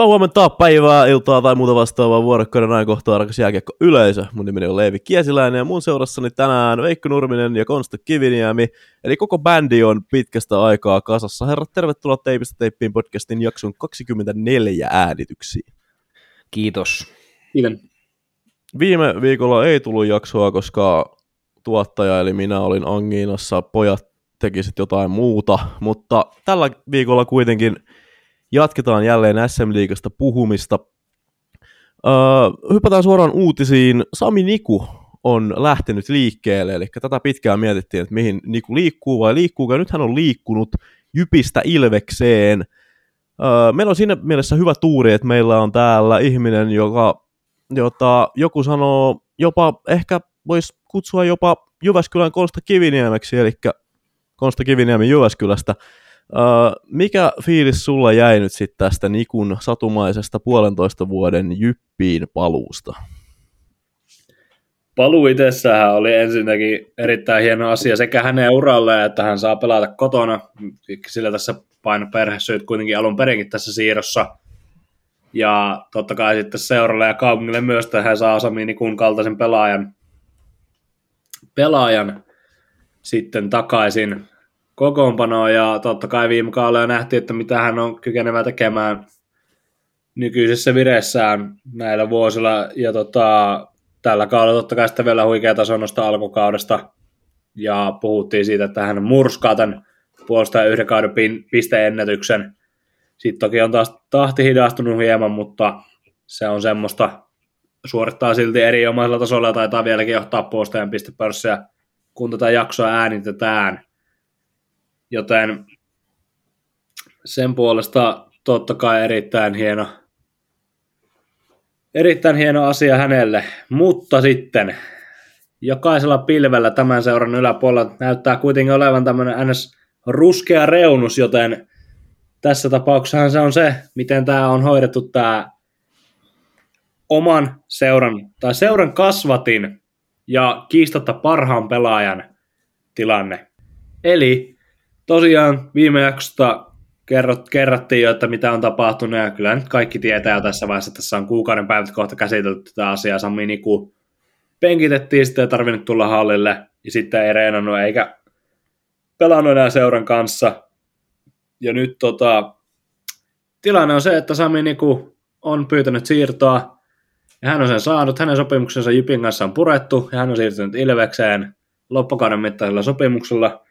Hyvää huomenta, päivää, iltaa tai muuta vastaavaa vuorokauden ajankohtaa, rakas jääkiekko yleisö. Mun nimeni on Leevi Kiesiläinen ja mun seurassani tänään Veikko Nurminen ja Konsta Kiviniemi. Eli koko bändi on pitkästä aikaa kasassa. Herrat, tervetuloa Teipistä Teippiin podcastin jakson 24 äänityksiin. Kiitos. Kiitos. Viime viikolla ei tullut jaksoa, koska tuottaja eli minä olin Angiinassa, pojat tekisit jotain muuta, mutta tällä viikolla kuitenkin jatketaan jälleen SM-liigasta puhumista. Öö, hypätään suoraan uutisiin. Sami Niku on lähtenyt liikkeelle, eli tätä pitkään mietittiin, että mihin Niku liikkuu vai liikkuuko. Nyt hän on liikkunut Jypistä Ilvekseen. Öö, meillä on siinä mielessä hyvä tuuri, että meillä on täällä ihminen, joka, jota joku sanoo jopa, ehkä voisi kutsua jopa Jyväskylän Konsta Kiviniemeksi, eli Konsta Kiviniemi Jyväskylästä. Uh, mikä fiilis sulla jäi nyt sitten tästä Nikun satumaisesta puolentoista vuoden jyppiin paluusta? Paluu itsessään oli ensinnäkin erittäin hieno asia sekä hänen uralle, että hän saa pelata kotona. Sillä tässä paino perhesyyt kuitenkin alun perinkin tässä siirrossa. Ja totta kai sitten seuralle ja kaupungille myös, että hän saa Sami Nikun kaltaisen pelaajan, pelaajan sitten takaisin kokoonpanoa ja totta kai viime kaudella nähtiin, että mitä hän on kykenevä tekemään nykyisessä vireessään näillä vuosilla ja tota, tällä kaudella totta kai sitten vielä huikea tasonosta alkukaudesta ja puhuttiin siitä, että hän murskaa tämän puolustajan yhden kauden pisteennätyksen. Sitten toki on taas tahti hidastunut hieman, mutta se on semmoista, suorittaa silti eri omaisella tasolla ja taitaa vieläkin johtaa puolustajan pistepörssiä, kun tätä jaksoa äänitetään. Joten sen puolesta totta kai erittäin hieno, erittäin hieno asia hänelle. Mutta sitten jokaisella pilvellä tämän seuran yläpuolella näyttää kuitenkin olevan tämmöinen ns. ruskea reunus, joten tässä tapauksessa se on se, miten tämä on hoidettu tämä oman seuran tai seuran kasvatin ja kiistatta parhaan pelaajan tilanne. Eli tosiaan viime jaksosta kerrot, kerrattiin jo, että mitä on tapahtunut, ja kyllä nyt kaikki tietää jo tässä vaiheessa, että tässä on kuukauden päivät kohta käsitelty tätä asiaa. Sami Niku penkitettiin, sitten ei tarvinnut tulla hallille, ja sitten ei reenannut eikä pelannut enää seuran kanssa. Ja nyt tota, tilanne on se, että Sami Niku on pyytänyt siirtoa, ja hän on sen saanut, hänen sopimuksensa Jypin kanssa on purettu, ja hän on siirtynyt Ilvekseen loppukauden mittaisella sopimuksella –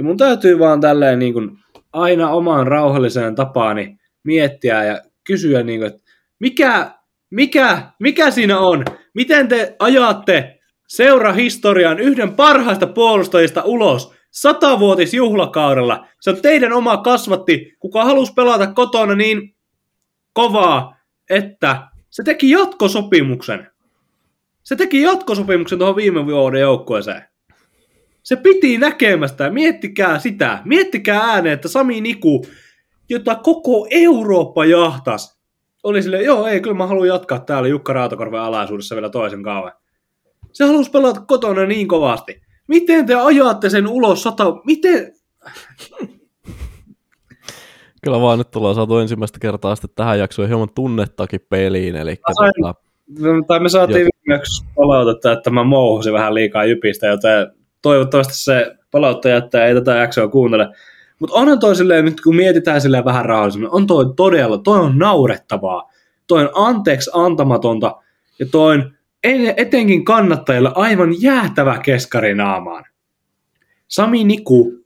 ja mun täytyy vaan tälleen niin kuin aina omaan rauhalliseen tapaani miettiä ja kysyä, niin kuin, että mikä, mikä, mikä siinä on? Miten te ajatte seurahistorian yhden parhaista puolustajista ulos satavuotisjuhlakaudella? Se on teidän oma kasvatti, kuka halusi pelata kotona niin kovaa, että se teki jatkosopimuksen. Se teki jatkosopimuksen tuohon viime vuoden joukkueeseen. Se piti näkemästä. Miettikää sitä. Miettikää ääneen, että Sami Niku, jota koko Eurooppa jahtas, oli silleen, joo, ei, kyllä mä haluan jatkaa täällä Jukka Rautakorven alaisuudessa vielä toisen kauan. Se halusi pelata kotona niin kovasti. Miten te ajatte sen ulos sata... Miten... Kyllä vaan nyt tullaan saatu ensimmäistä kertaa sitten tähän jaksoon hieman tunnettakin peliin. Eli sain, tota... tai me saatiin viimeksi palautetta, että mä mouhusin vähän liikaa jypistä, joten toivottavasti se palauttaja jättää ei tätä jaksoa kuuntele. Mutta onhan toi silleen, nyt kun mietitään silleen vähän rauhallisemmin, on toi todella, toi on naurettavaa. Toi on anteeksi antamatonta ja toi on etenkin kannattajille aivan jäätävä keskari naamaan. Sami Niku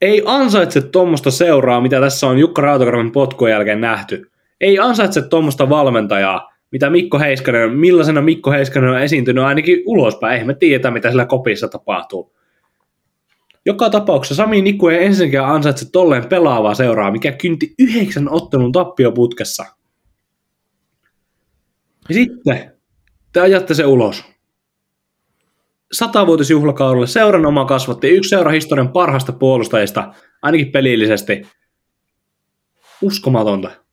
ei ansaitse tuommoista seuraa, mitä tässä on Jukka Rautakarven potkujen jälkeen nähty. Ei ansaitse tuommoista valmentajaa, mitä Mikko Heiskanen, millaisena Mikko Heiskanen on esiintynyt ainakin ulospäin. Eihän me tiedä, mitä sillä kopissa tapahtuu. Joka tapauksessa Sami Nikku ei ensinnäkään ansaitse tolleen pelaavaa seuraa, mikä kynti yhdeksän ottelun tappioputkessa. Ja sitten te ajatte se ulos. Satavuotisjuhlakaudelle seuran oma kasvatti yksi seura historian parhaista puolustajista, ainakin pelillisesti. Uskomatonta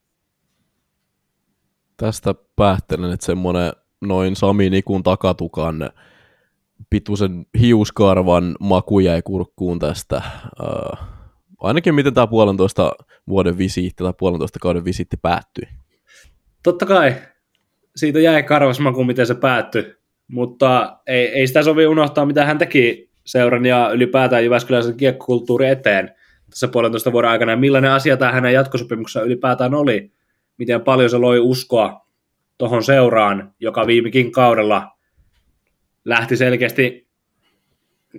tästä päättelen, että semmoinen noin Sami Nikun takatukan pituisen hiuskarvan maku jäi kurkkuun tästä. Uh, ainakin miten tämä puolentoista vuoden visiitti tai puolentoista kauden visiitti päättyi. Totta kai, siitä jäi karvas maku, miten se päättyi, mutta ei, ei sitä sovi unohtaa, mitä hän teki seuran ja ylipäätään Jyväskyläisen kiekkokulttuuri eteen tässä puolentoista vuoden aikana, millainen asia tämä hänen jatkosopimuksessa ylipäätään oli, miten paljon se loi uskoa tuohon seuraan, joka viimekin kaudella lähti selkeästi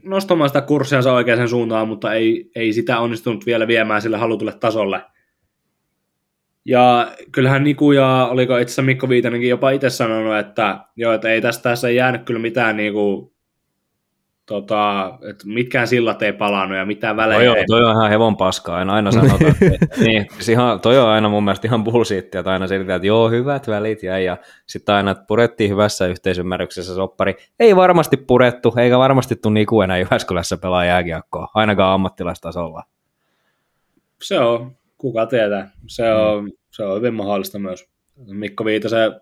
nostamaan sitä kurssiansa oikeaan suuntaan, mutta ei, ei sitä onnistunut vielä viemään sille halutulle tasolle. Ja kyllähän Niku ja oliko itse asiassa Mikko Viitanenkin jopa itse sanonut, että, joo, että ei tästä tässä jäänyt kyllä mitään niinku, tota, että mitkään sillat ei palannut ja mitään välejä toi on, ei. toi on ihan hevon paskaa, aina, aina sanotaan. että, niin, siis ihan, toi on aina mun mielestä ihan bullshit, että aina selitetään, että joo, hyvät välit jäi, ja sitten aina, että purettiin hyvässä yhteisymmärryksessä soppari. Ei varmasti purettu, eikä varmasti tule Niku enää Jyväskylässä pelaa jääkiekkoa, ainakaan ammattilaistasolla. Se on, kuka tietää. Se on, se on hyvin mahdollista myös. Mikko Viitasen,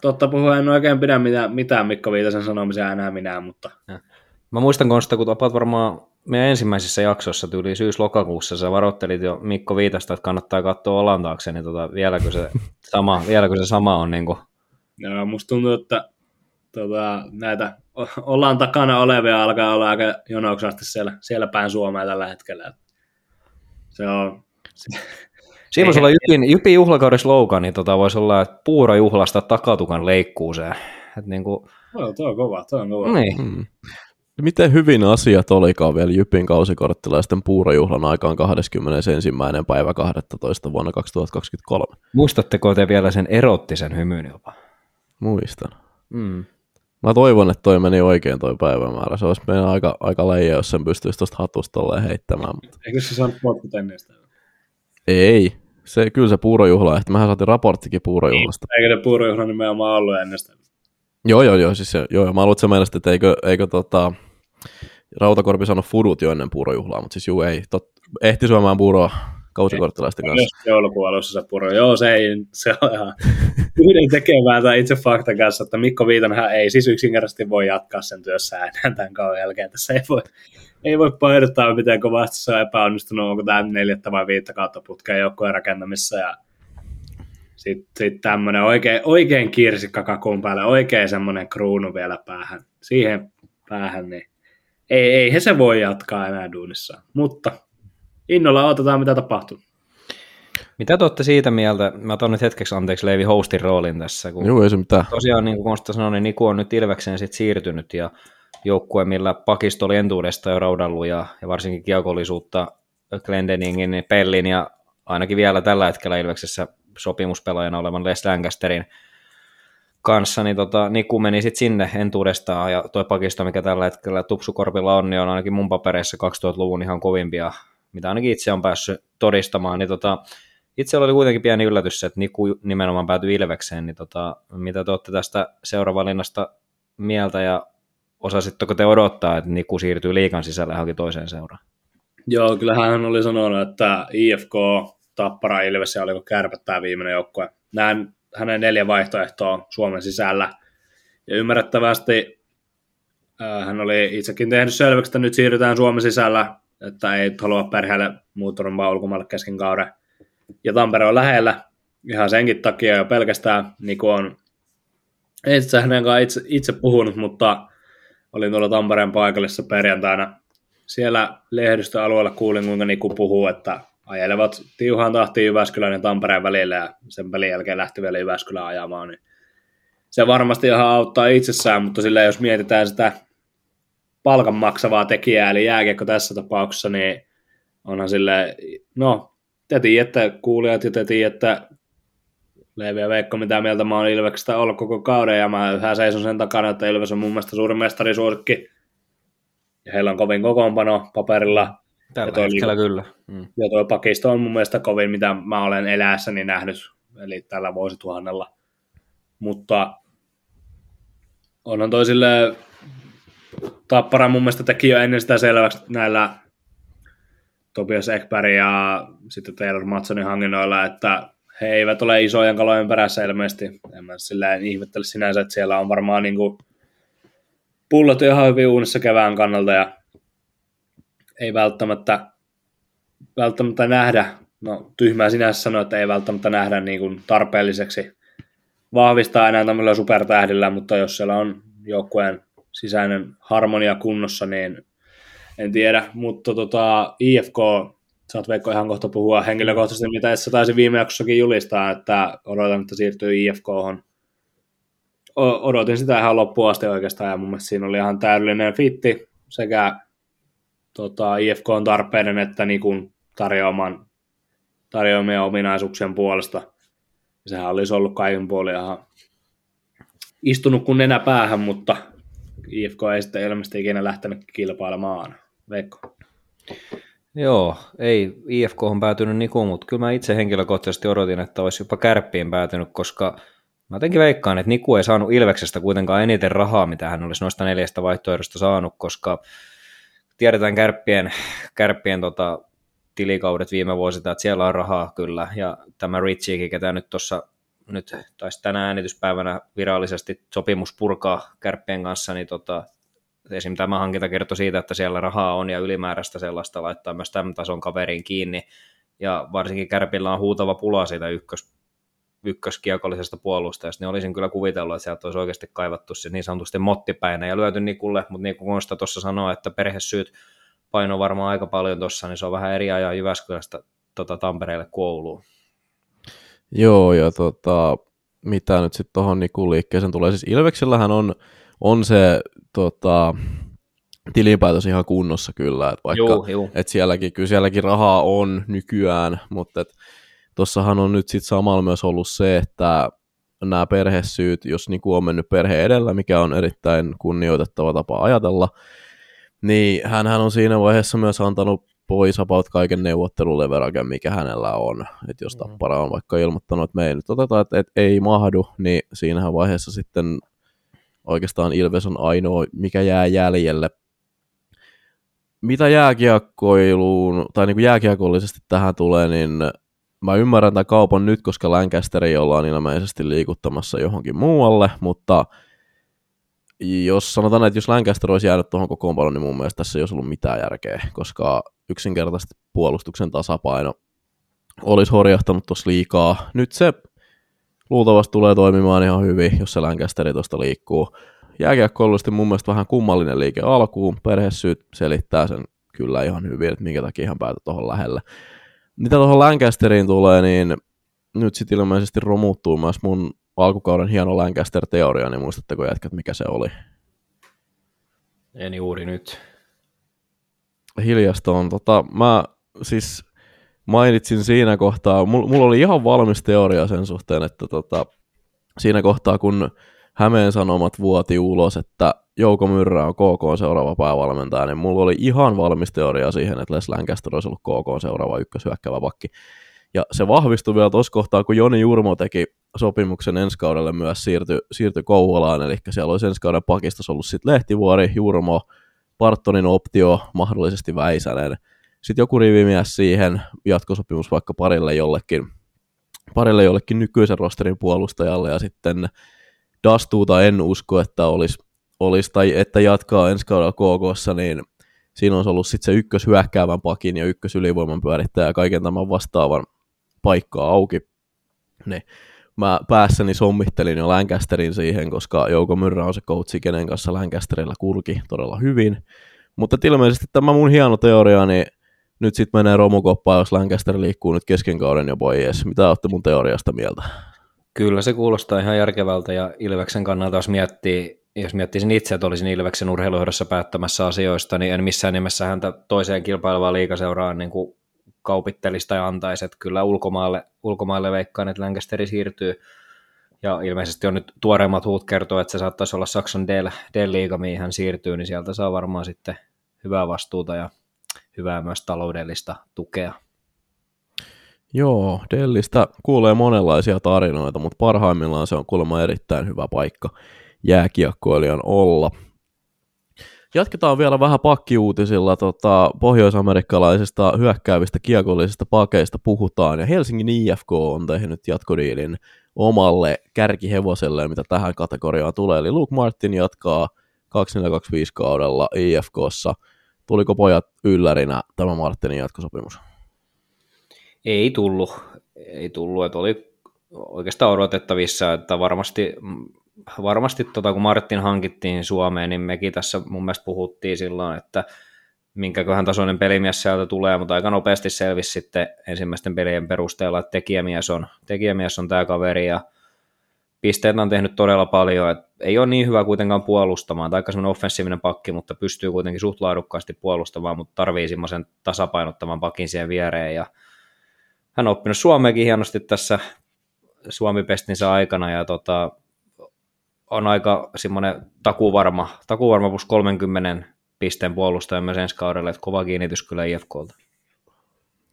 totta puhuen en oikein pidä mitään, mitään Mikko Viitasen sanomisia enää minä, mutta Mä muistan Konsta, kun tapaat varmaan meidän ensimmäisissä jaksoissa tyyli syys-lokakuussa, sä varoittelit jo Mikko Viitasta, että kannattaa katsoa olan taakse, niin tota, vieläkö, se sama, vieläkö se sama on niin kuin, ja musta tuntuu, että tota, näitä o- ollaan takana olevia alkaa olla aika jonoksasti siellä, siellä päin Suomea tällä hetkellä. Se on, Siinä voisi olla Jypin, Jypin juhlakauden slogan, niin tota voisi olla, että puurojuhlasta takatukan leikkuuseen. Et niin kuin, no, tuo on kova, tuo on kova. niin. Hmm. Miten hyvin asiat olikaan vielä Jypin kausikorttilaisten puurojuhlan aikaan 21. päivä 12. vuonna 2023? Muistatteko te vielä sen erottisen hymyn jopa? Muistan. Mm. Mä toivon, että toi meni oikein toi päivämäärä. Se olisi meidän aika, aika leija, jos sen pystyisi tuosta hatusta tolleen heittämään. Mutta Eikö se saanut potkutennistä? ei. Se, kyllä se puurojuhla, että mehän saatiin raporttikin puurojuhlasta. Eikö ne puurojuhla nimenomaan ollut ennen sitä? Joo, joo, joo. Siis se, joo, joo. Mä luulen, että se mielestä, että eikö, eikö tota, Rautakorpi saanut fudut jo ennen puurojuhlaa, mutta siis juu ei. Tot, ehti syömään puuroa kausikorttilaisten kanssa. Jos joulukuun alussa se puro. Joo, se, ei, se on ihan yhden tekemään tai itse fakta kanssa, että Mikko Viitanenhan ei siis yksinkertaisesti voi jatkaa sen työssä enää tämän kauden jälkeen. Tässä ei voi, ei voi painottaa, miten kovasti se on epäonnistunut, onko tämä neljättä vai viittä kautta putkeen joukkueen rakentamisessa ja sitten sit tämmöinen oikein, oikein kirsikka kakun päälle, oikein semmoinen kruunu vielä päähän, siihen päähän, niin ei, ei he se voi jatkaa enää duunissa. Mutta innolla odotetaan, mitä tapahtuu. Mitä te olette siitä mieltä, mä otan nyt hetkeksi anteeksi Leivi hostin roolin tässä, kun Joo, ei se mitään. tosiaan niin kuin Konsta sanoi, niin Niku on nyt Ilvekseen sit siirtynyt ja joukkue, millä pakisto oli entuudesta jo raudallut ja, ja varsinkin kiekollisuutta Glendeningin, Pellin ja ainakin vielä tällä hetkellä Ilveksessä sopimuspelaajana olevan Les Lancasterin kanssa, niin tota, Niku meni sitten sinne entuudestaan, ja tuo pakisto, mikä tällä hetkellä Tupsukorpilla on, niin on ainakin mun papereissa 2000-luvun ihan kovimpia, mitä ainakin itse on päässyt todistamaan, niin tota, itse oli kuitenkin pieni yllätys, että Niku nimenomaan päätyi Ilvekseen, niin tota, mitä te olette tästä seuravalinnasta mieltä, ja osasitteko te odottaa, että Niku siirtyy liikan sisällä johonkin toiseen seuraan? Joo, kyllähän hän oli sanonut, että IFK, Tappara, Ilves ja oliko Kärpät tämä viimeinen joukkue. Näin hänen neljä vaihtoehtoa Suomen sisällä. Ja ymmärrettävästi äh, hän oli itsekin tehnyt selväksi, että nyt siirrytään Suomen sisällä, että ei halua perheelle muuttunut ulkomaille kesken kauden. Ja Tampere on lähellä ihan senkin takia jo pelkästään, niin kuin on itse hänen kanssaan itse, itse puhunut, mutta olin tuolla Tampereen paikallisessa perjantaina siellä lehdistöalueella kuulin, kuinka Niku puhuu, että ajelevat tiuhaan tahtiin Jyväskylän ja Tampereen välillä ja sen välin jälkeen lähti vielä Jyväskylän ajamaan, niin se varmasti ihan auttaa itsessään, mutta sillä jos mietitään sitä palkan maksavaa tekijää, eli jääkiekko tässä tapauksessa, niin onhan sille, no, te tiedätte, kuulijat ja te tiedätte, Leevi ja Veikko, mitä mieltä mä oon Ilveksestä ollut koko kauden, ja mä yhä seison sen takana, että Ilves on mun mielestä suuri mestarisuosikki, ja heillä on kovin kokoonpano paperilla, Tällä Ja toi hetkellä liiga- kyllä. Mm. ja tuo pakisto on mun mielestä kovin, mitä mä olen eläessäni nähnyt, eli tällä vuosituhannella. Mutta onhan toi sille Tappara mun mielestä teki jo ennen sitä selväksi näillä Tobias Ekberg ja sitten Taylor Matsonin hankinnoilla, että he eivät ole isojen kalojen perässä ilmeisesti. En mä silleen ihmettele sinänsä, että siellä on varmaan niinku pullot ihan hyvin uunissa kevään kannalta ja ei välttämättä välttämättä nähdä, no tyhmää sinänsä sanoa, että ei välttämättä nähdä niin kuin tarpeelliseksi vahvistaa enää tämmöillä supertähdillä, mutta jos siellä on joukkueen sisäinen harmonia kunnossa, niin en tiedä, mutta tota, IFK, saat Veikko ihan kohta puhua henkilökohtaisesti, mitä sä taisi viime jaksossakin julistaa, että odotan, että siirtyy IFK-hon. Odotin sitä ihan loppuun asti oikeastaan, ja mun mielestä siinä oli ihan täydellinen fitti sekä tota, IFK on tarpeiden että niin kuin tarjoaman, tarjoamien ominaisuuksien puolesta. Sehän olisi ollut kaiken puolin istunut kuin nenä päähän, mutta IFK ei sitten ilmeisesti ikinä lähtenyt kilpailemaan. Veikko. Joo, ei IFK on päätynyt Nikuun, mutta kyllä mä itse henkilökohtaisesti odotin, että olisi jopa kärppiin päätynyt, koska mä jotenkin veikkaan, että Niku ei saanut Ilveksestä kuitenkaan eniten rahaa, mitä hän olisi noista neljästä vaihtoehdosta saanut, koska tiedetään kärppien, kärppien tota, tilikaudet viime vuosilta, että siellä on rahaa kyllä, ja tämä Richiekin, ketä nyt tuossa nyt taisi tänä äänityspäivänä virallisesti sopimus purkaa kärppien kanssa, niin tota, esim. tämä hankinta kertoi siitä, että siellä rahaa on ja ylimääräistä sellaista laittaa myös tämän tason kaveriin kiinni, ja varsinkin Kärpillä on huutava pula siitä ykkös, ykköskiekollisesta puolustajasta, niin olisin kyllä kuvitellut, että sieltä olisi oikeasti kaivattu se niin sanotusti mottipäinä ja lyöty Nikulle, mutta niin kuin Konsta tuossa sanoi, että perhesyyt paino varmaan aika paljon tuossa, niin se on vähän eri ajan Jyväskylästä tota, Tampereelle kouluun. Joo, ja tota, mitä nyt sitten tuohon Nikun liikkeeseen tulee, siis Ilveksellähän on, on se tota, tilinpäätös ihan kunnossa kyllä, että vaikka joo, joo. Et sielläkin, kyllä sielläkin rahaa on nykyään, mutta et, Tuossahan on nyt sitten samalla myös ollut se, että nämä perhesyyt, jos niin on mennyt perhe edellä, mikä on erittäin kunnioitettava tapa ajatella, niin hän on siinä vaiheessa myös antanut pois about kaiken neuvotteluleveraken, mikä hänellä on. Että jos mm-hmm. Tappara on vaikka ilmoittanut, että me ei nyt oteta, että, että ei mahdu, niin siinähän vaiheessa sitten oikeastaan Ilves on ainoa, mikä jää jäljelle. Mitä jääkiekkoiluun, tai niin kuin jääkiekollisesti tähän tulee, niin mä ymmärrän tämän kaupan nyt, koska Lancasteri ollaan ilmeisesti liikuttamassa johonkin muualle, mutta jos sanotaan, että jos Lancaster olisi jäänyt tuohon kokoonpanoon, niin mun mielestä tässä ei olisi ollut mitään järkeä, koska yksinkertaisesti puolustuksen tasapaino olisi horjahtanut tuossa liikaa. Nyt se luultavasti tulee toimimaan ihan hyvin, jos se Lancasteri tuosta liikkuu. Jääkiekkoilullisesti mun mielestä vähän kummallinen liike alkuun, perhesyyt selittää sen kyllä ihan hyvin, että minkä takia ihan päätä tuohon lähelle. Mitä tuohon Lancasteriin tulee, niin nyt sitten ilmeisesti romuttuu myös mun alkukauden hieno Lancaster-teoria, niin muistatteko jätkät, mikä se oli? En juuri nyt. Hiljasta on. Tota, mä siis mainitsin siinä kohtaa, mulla oli ihan valmis teoria sen suhteen, että tota, siinä kohtaa, kun Hämeen Sanomat vuoti ulos, että Jouko Myrrä on KK seuraava päävalmentaja, niin mulla oli ihan valmis teoria siihen, että Les Lancaster olisi ollut KK seuraava ykköshyökkävä pakki. Ja se vahvistui vielä tuossa kohtaa, kun Joni Jurmo teki sopimuksen ensi kaudelle myös siirtyi, siirtyi Kouvolaan, eli siellä olisi ensi kauden pakistossa ollut sitten Lehtivuori, Jurmo, Parttonin optio, mahdollisesti Väisänen. Sitten joku rivimies siihen, jatkosopimus vaikka parille jollekin, parille jollekin nykyisen rosterin puolustajalle, ja sitten Dastuuta en usko, että olisi olisi tai että jatkaa ensi kaudella KKssa, niin siinä olisi ollut sitten se ykköshyökkäävän pakin ja ykkösylivoiman pyörittäjä ja kaiken tämän vastaavan paikkaa auki. Niin mä päässäni sommittelin jo Lancasterin siihen, koska Jouko Myrrä on se coachi, kenen kanssa Lancasterilla kulki todella hyvin. Mutta ilmeisesti tämä mun hieno teoria, niin nyt sitten menee romukoppaan, jos Lancaster liikkuu nyt kesken kauden jo pois. Mitä olette mun teoriasta mieltä? Kyllä se kuulostaa ihan järkevältä ja Ilveksen kannalta, jos miettii jos miettisin itse, että olisin Ilveksen urheiluhdossa päättämässä asioista, niin en missään nimessä häntä toiseen kilpailevaan liikaseuraan niin kuin kaupittelisi tai antaisi, että kyllä ulkomaille, ulkomaille veikkaan, että Lancasteri siirtyy, ja ilmeisesti on nyt tuoreimmat huut kertoo, että se saattaisi olla Saksan D-liiga, mihin hän siirtyy, niin sieltä saa varmaan sitten hyvää vastuuta ja hyvää myös taloudellista tukea. Joo, Dellistä kuulee monenlaisia tarinoita, mutta parhaimmillaan se on kuulemma erittäin hyvä paikka jääkiekkoilijan olla. Jatketaan vielä vähän pakkiuutisilla. Tota, pohjoisamerikkalaisista hyökkäävistä kiekollisista pakeista puhutaan, ja Helsingin IFK on tehnyt jatkodiilin omalle kärkihevoselle, mitä tähän kategoriaan tulee. Eli Luke Martin jatkaa 2425 kaudella IFKssa. Tuliko pojat yllärinä tämä Martinin jatkosopimus? Ei tullut, ei tullut, että oli oikeastaan odotettavissa, että varmasti, varmasti tota, kun Martin hankittiin Suomeen, niin mekin tässä mun mielestä puhuttiin silloin, että minkäköhän tasoinen pelimies sieltä tulee, mutta aika nopeasti selvisi sitten ensimmäisten pelien perusteella, että tekijämies on, tekijämies on tämä kaveri ja pisteet on tehnyt todella paljon, että ei ole niin hyvä kuitenkaan puolustamaan, tai semmoinen offensiivinen pakki, mutta pystyy kuitenkin suht laadukkaasti puolustamaan, mutta tarvii semmoisen tasapainottavan pakin siihen viereen, ja hän on oppinut Suomeakin hienosti tässä Suomi-pestinsä aikana, ja tota, on aika semmoinen takuvarma, takuvarma plus 30 pisteen puolustaja myös ensi kaudelle, että kova kiinnitys kyllä IFKlta.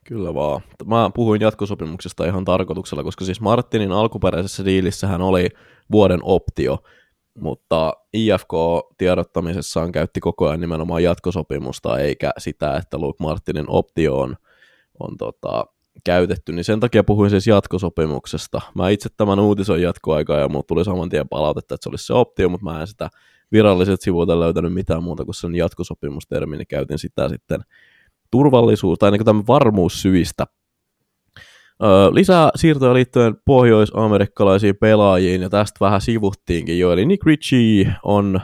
Kyllä vaan. Mä puhuin jatkosopimuksesta ihan tarkoituksella, koska siis Martinin alkuperäisessä diilissähän oli vuoden optio, mutta IFK tiedottamisessaan käytti koko ajan nimenomaan jatkosopimusta, eikä sitä, että Luke Martinin optio on, on tota, käytetty, niin sen takia puhuin siis jatkosopimuksesta. Mä itse tämän uutisoin jatkoaikaa ja mulla tuli saman tien palautetta, että se olisi se optio, mutta mä en sitä viralliset sivuilta löytänyt mitään muuta kuin sen jatkosopimustermi, niin käytin sitä sitten turvallisuus- tai niin tämän varmuussyistä. Öö, lisää siirtoja liittyen pohjois-amerikkalaisiin pelaajiin, ja tästä vähän sivuttiinkin jo, eli Nick Ritchie on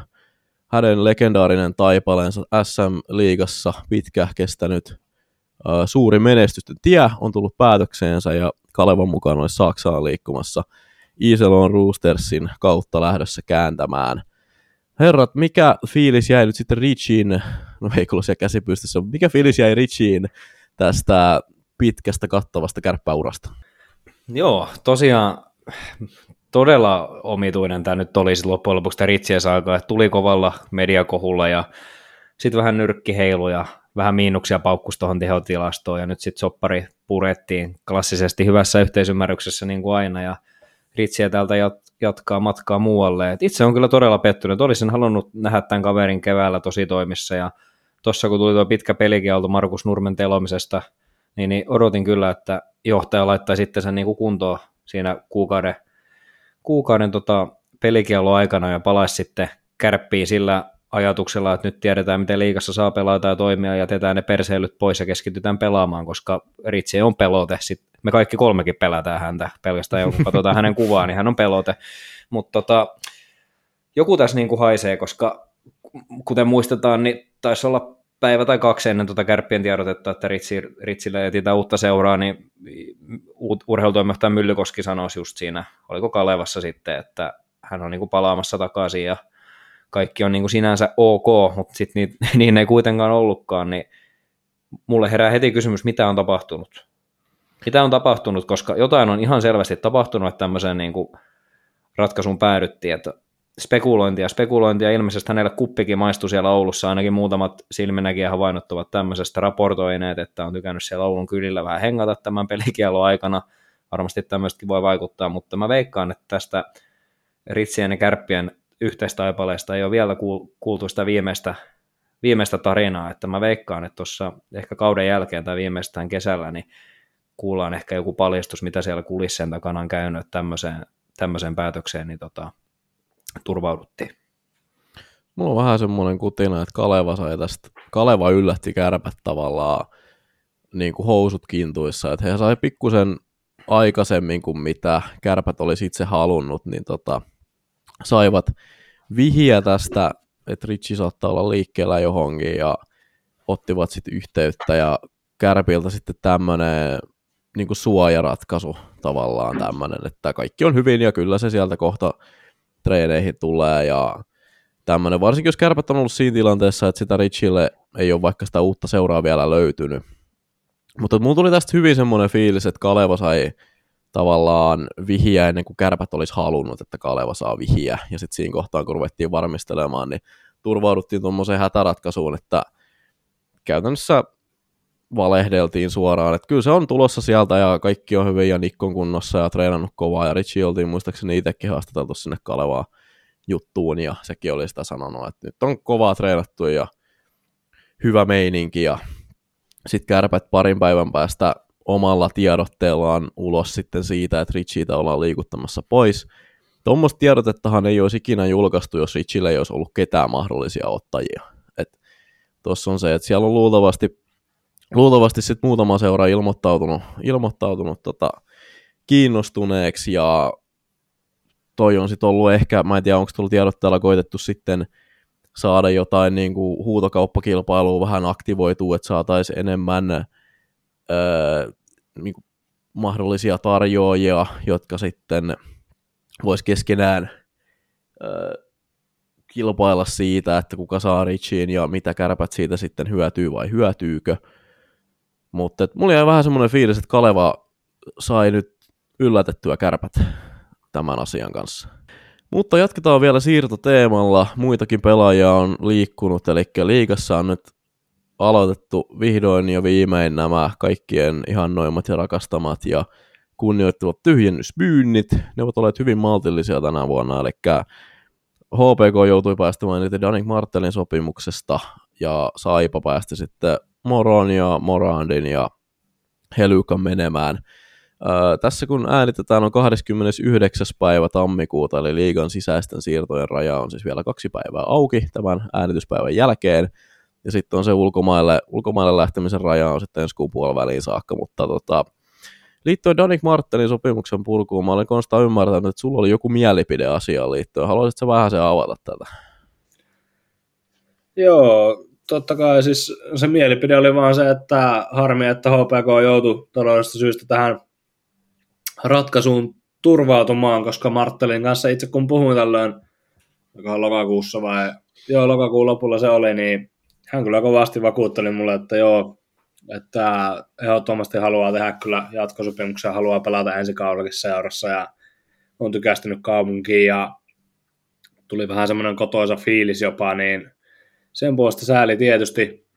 hänen legendaarinen taipaleensa SM-liigassa pitkä kestänyt suuri menestysten tie on tullut päätökseensä, ja Kalevan mukaan olisi Saksaan liikkumassa Iselon Roostersin kautta lähdössä kääntämään Herrat, mikä fiilis jäi nyt sitten Richiin, no ei kuulu siellä käsipystyssä, mutta mikä fiilis jäi Richiin tästä pitkästä kattavasta kärppäurasta? Joo, tosiaan todella omituinen tämä nyt oli loppujen lopuksi tämä Ritchien saaka, että tuli kovalla mediakohulla ja sitten vähän nyrkkiheilu ja vähän miinuksia paukkus tuohon tehotilastoon ja nyt sitten soppari purettiin klassisesti hyvässä yhteisymmärryksessä niin kuin aina ja Ritsiä täältä jatkaa matkaa muualle. Et itse on kyllä todella pettynyt. Olisin halunnut nähdä tämän kaverin keväällä tosi toimissa ja tuossa kun tuli tuo pitkä pelikielto Markus Nurmen telomisesta, niin, niin odotin kyllä, että johtaja laittaa sitten sen niin kuin kuntoon siinä kuukauden, kuukauden tota pelikielon aikana ja palaisi sitten kärppiin sillä ajatuksella, että nyt tiedetään, miten liikassa saa pelata ja toimia, ja jätetään ne perseilyt pois ja keskitytään pelaamaan, koska Ritsi on pelote. Sitten me kaikki kolmekin pelätään häntä, pelkästään kun katsotaan hänen kuvaa, niin hän on pelote. Mutta tota, joku tässä niin kuin haisee, koska kuten muistetaan, niin taisi olla päivä tai kaksi ennen tuota kärppien tiedotetta, että Ritsi, Ritsille etsitään uutta seuraa, niin urheilutoimijohtaja Myllykoski sanoi just siinä, oliko Kalevassa sitten, että hän on niin kuin palaamassa takaisin ja kaikki on niin kuin sinänsä ok, mutta sitten niin, niin ei kuitenkaan ollutkaan, niin mulle herää heti kysymys, mitä on tapahtunut. Mitä on tapahtunut, koska jotain on ihan selvästi tapahtunut, että tämmöiseen niin kuin ratkaisuun päädyttiin, että spekulointia, spekulointia, ilmeisesti hänelle kuppikin maistui siellä Oulussa, ainakin muutamat silminäkin havainnot ovat tämmöisestä raportoineet, että on tykännyt siellä Oulun kylillä vähän hengata tämän pelikielon aikana, varmasti tämmöistäkin voi vaikuttaa, mutta mä veikkaan, että tästä Ritsien ja Kärppien yhteistaipaleesta ei ole vielä kuultu sitä viimeistä, viimeistä tarinaa, että mä veikkaan, että tuossa ehkä kauden jälkeen tai viimeistään kesällä, niin kuullaan ehkä joku paljastus, mitä siellä kulissien takana on käynyt, tämmöiseen, tämmöiseen päätökseen niin tota, turvauduttiin. Mulla on vähän semmoinen kutina, että Kaleva sai tästä, Kaleva yllätti kärpät tavallaan niin kuin housut kintuissa, että he sai pikkusen aikaisemmin kuin mitä kärpät olisi itse halunnut, niin tota, saivat vihiä tästä, että Ritchie saattaa olla liikkeellä johonkin ja ottivat sitten yhteyttä ja Kärpiltä sitten tämmöinen niin suojaratkaisu tavallaan tämmöinen, että kaikki on hyvin ja kyllä se sieltä kohta treeneihin tulee ja tämmöinen, varsinkin jos kärpät on ollut siinä tilanteessa, että sitä Richille ei ole vaikka sitä uutta seuraa vielä löytynyt. Mutta mulla tuli tästä hyvin semmoinen fiilis, että Kaleva sai tavallaan vihiä ennen kuin kärpät olisi halunnut, että Kaleva saa vihiä. Ja sitten siinä kohtaa, kun ruvettiin varmistelemaan, niin turvauduttiin tuommoiseen hätäratkaisuun, että käytännössä valehdeltiin suoraan, että kyllä se on tulossa sieltä ja kaikki on hyvin ja Nikkon kunnossa ja treenannut kovaa ja Richie oltiin muistaakseni itsekin haastateltu sinne Kalevaa juttuun ja sekin oli sitä sanonut, että nyt on kovaa treenattu ja hyvä meininki ja sitten kärpät parin päivän päästä omalla tiedotteellaan ulos sitten siitä, että Richiitä ollaan liikuttamassa pois. Tuommoista tiedotettahan ei olisi ikinä julkaistu, jos Richille ei olisi ollut ketään mahdollisia ottajia. Tuossa on se, että siellä on luultavasti luultavasti sitten muutama seura ilmoittautunut, ilmoittautunut tota, kiinnostuneeksi ja toi on sitten ollut ehkä, mä en tiedä onko tullut tiedotteella koitettu sitten saada jotain niin kuin huutokauppakilpailua vähän aktivoitua, että saataisiin enemmän öö, niin kuin mahdollisia tarjoajia, jotka sitten vois keskenään öö, kilpailla siitä, että kuka saa Richiin ja mitä kärpät siitä sitten hyötyy vai hyötyykö. Mutta mulla jäi vähän semmoinen fiilis, että Kaleva sai nyt yllätettyä kärpät tämän asian kanssa. Mutta jatketaan vielä siirtoteemalla. Muitakin pelaajia on liikkunut, eli liigassa on nyt aloitettu vihdoin ja viimein nämä kaikkien ihannoimat ja rakastamat ja kunnioittavat tyhjennysmyynnit. Ne ovat olleet hyvin maltillisia tänä vuonna, eli HPK joutui päästämään niitä Danik Martelin sopimuksesta ja Saipa päästi sitten Moron ja Morandin ja Helykan menemään. Öö, tässä kun äänitetään on 29. päivä tammikuuta, eli liigan sisäisten siirtojen raja on siis vielä kaksi päivää auki tämän äänityspäivän jälkeen. Ja sitten on se ulkomaille, ulkomaille lähtemisen raja on sitten ensi kuun puoliväliin saakka, mutta tota, liittyen Danik Martinin sopimuksen purkuun, mä olen Konsta ymmärtänyt, että sulla oli joku mielipide asiaan liittyen. Haluaisitko vähän se avata tätä? Joo, totta kai siis se mielipide oli vaan se, että harmi, että HPK joutui taloudellisesta syystä tähän ratkaisuun turvautumaan, koska Marttelin kanssa itse kun puhuin tällöin, joka lokakuussa vai, joo lokakuun lopulla se oli, niin hän kyllä kovasti vakuutteli mulle, että joo, että ehdottomasti haluaa tehdä kyllä jatkosopimuksia, haluaa pelata ensi kaudellakin seurassa ja on tykästynyt kaupunkiin ja tuli vähän semmoinen kotoisa fiilis jopa, niin sen puolesta sääli tietysti.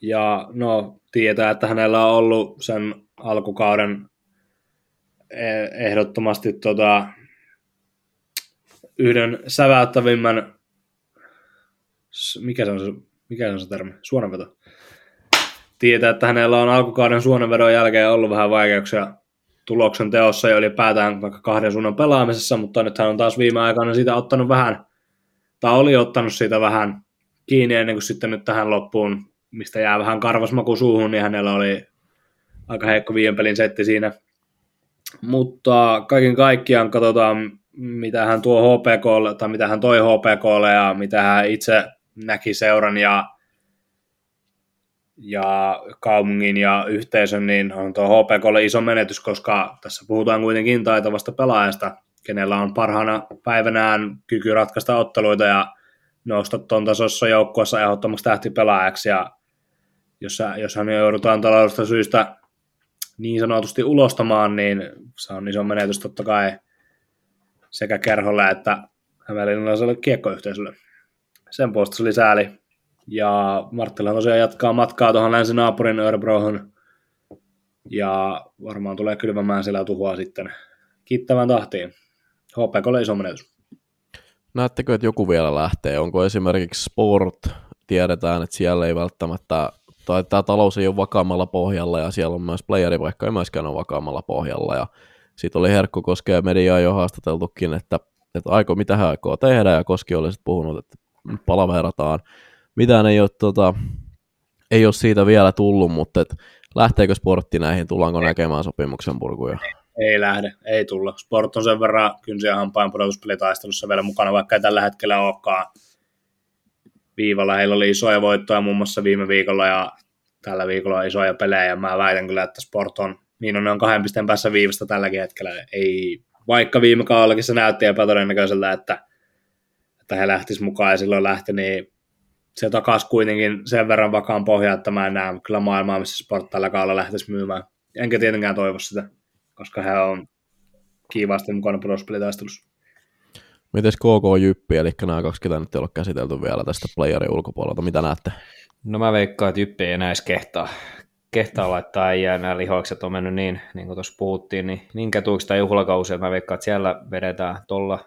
Ja no, tietää, että hänellä on ollut sen alkukauden e- ehdottomasti tota, yhden säväyttävimmän, mikä se on se, mikä on se termi, suonenveto. Tietää, että hänellä on alkukauden suonenvedon jälkeen ollut vähän vaikeuksia tuloksen teossa ja ylipäätään vaikka kahden suunnan pelaamisessa, mutta nyt hän on taas viime aikoina siitä ottanut vähän, tai oli ottanut siitä vähän kiinni ennen kuin sitten nyt tähän loppuun, mistä jää vähän karvasmaku suuhun, niin hänellä oli aika heikko viien pelin setti siinä. Mutta kaiken kaikkiaan katsotaan, mitä hän tuo HPKlle, tai mitä hän toi HPKlle ja mitä hän itse näki seuran ja, ja kaupungin ja yhteisön, niin on tuo HPKlle iso menetys, koska tässä puhutaan kuitenkin taitavasta pelaajasta, kenellä on parhaana päivänään kyky ratkaista otteluita ja nousta tuon tasossa joukkueessa ehdottomaksi tähtipelaajaksi ja jos, jos hän joudutaan taloudellisesta syystä niin sanotusti ulostamaan, niin se on iso menetys totta kai sekä kerholle että hämeenlinnalaiselle kiekkoyhteisölle. Sen puolesta oli sääli. Ja Marttila tosiaan jatkaa matkaa tuohon länsinaapurin Örebrohon. Ja varmaan tulee kylvämään siellä tuhoa sitten kiittävän tahtiin. HPK oli iso menetys. Näettekö, että joku vielä lähtee? Onko esimerkiksi sport, tiedetään, että siellä ei välttämättä, tai tämä talous ei ole vakaammalla pohjalla, ja siellä on myös playeri, vaikka ei myöskään ole vakaammalla pohjalla, ja siitä oli Herkko Koskea mediaa jo haastateltukin, että, että aiko, mitä hän aikoo tehdä, ja Koski oli sitten puhunut, että palaverataan. Mitään ei ole, tota, ei ole siitä vielä tullut, mutta et, lähteekö sportti näihin, tullaanko näkemään sopimuksen purkuja? ei lähde, ei tulla. Sport on sen verran kynsiä hampaan pudotuspelitaistelussa vielä mukana, vaikka ei tällä hetkellä olekaan viivalla. Heillä oli isoja voittoja muun muassa viime viikolla ja tällä viikolla on isoja pelejä ja mä väitän kyllä, että Sport on, niin on, ne on kahden pisteen päässä viivasta tälläkin hetkellä. Ei, vaikka viime kaudellakin se näytti epätodennäköiseltä, että, että he lähtisivät mukaan ja silloin lähti, niin se takas kuitenkin sen verran vakaan pohjaa, että mä en näe kyllä maailmaa, missä Sport tällä kaudella lähtisi myymään. Enkä tietenkään toivo sitä koska hän on kiivaasti mukana pudotuspelitaistelussa. Mites KK Jyppi, eli nämä kaksi, ketä nyt ei ole käsitelty vielä tästä playerin ulkopuolelta, mitä näette? No mä veikkaan, että Jyppi ei enää edes kehtaa, kehtaa laittaa ja nämä lihokset on mennyt niin, niin kuin tuossa puhuttiin, niin, niin kätuiksi tämä juhlakausi, että mä veikkaan, että siellä vedetään tuolla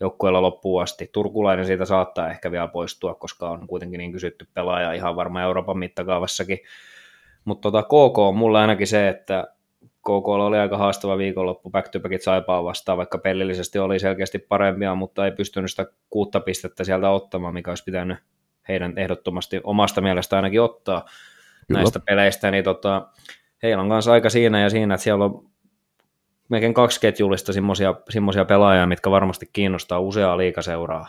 joukkueella loppuun asti. Turkulainen siitä saattaa ehkä vielä poistua, koska on kuitenkin niin kysytty pelaaja ihan varmaan Euroopan mittakaavassakin. Mutta tota, KK on mulla ainakin se, että KK oli aika haastava viikonloppu, back to backit Saipaa vastaan, vaikka pelillisesti oli selkeästi parempia, mutta ei pystynyt sitä kuutta pistettä sieltä ottamaan, mikä olisi pitänyt heidän ehdottomasti omasta mielestä ainakin ottaa. Kyllä. näistä peleistä, niin tota, heillä on kanssa aika siinä ja siinä, että siellä on melkein kaksi ketjullista semmoisia pelaajia, mitkä varmasti kiinnostaa useaa liikaseuraa.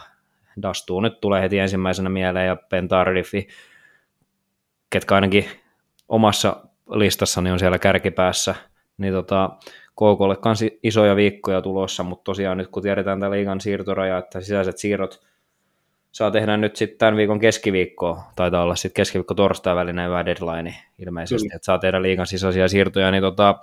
Dastu nyt tulee heti ensimmäisenä mieleen ja Ben Tardiffi, ketkä ainakin omassa listassani on siellä kärkipäässä, niin tota, KKlle kanssa isoja viikkoja tulossa, mutta tosiaan nyt kun tiedetään tämä liigan siirtoraja, että sisäiset siirrot saa tehdä nyt sitten tämän viikon keskiviikkoa, taitaa olla sitten keskiviikko torstai välinen hyvä deadline ilmeisesti, kyllä. että saa tehdä liigan sisäisiä siirtoja, niin tota,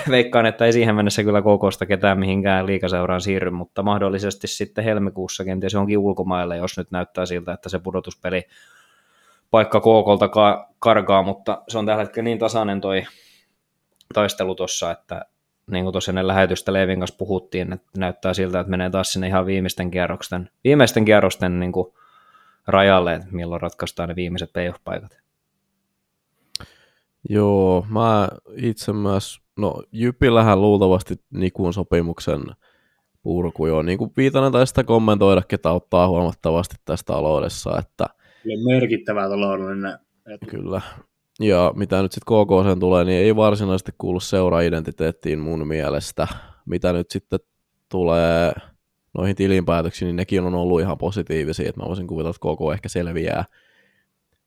veikkaan, että ei siihen mennessä kyllä kokosta ketään mihinkään liikaseuraan siirry, mutta mahdollisesti sitten helmikuussa kenties onkin ulkomaille, jos nyt näyttää siltä, että se pudotuspeli paikka KKlta karkaa, mutta se on tällä hetkellä niin tasainen toi taistelu tuossa, että niin kuin tuossa ennen lähetystä Leivin kanssa puhuttiin, että näyttää siltä, että menee taas sinne ihan viimeisten kierrosten, viimeisten kierrosten niin kuin rajalle, että milloin ratkaistaan ne viimeiset playoff-paikat. Joo, mä itse myös, no Jypillähän luultavasti Nikun sopimuksen purku jo, niin kuin Viitanen tai sitä kommentoida, ketä ottaa huomattavasti tästä taloudessa, että merkittävää taloudellinen Kyllä, ja mitä nyt sitten KK tulee, niin ei varsinaisesti kuulu seura-identiteettiin mun mielestä. Mitä nyt sitten tulee noihin tilinpäätöksiin, niin nekin on ollut ihan positiivisia, että mä voisin kuvitella, että KK ehkä selviää.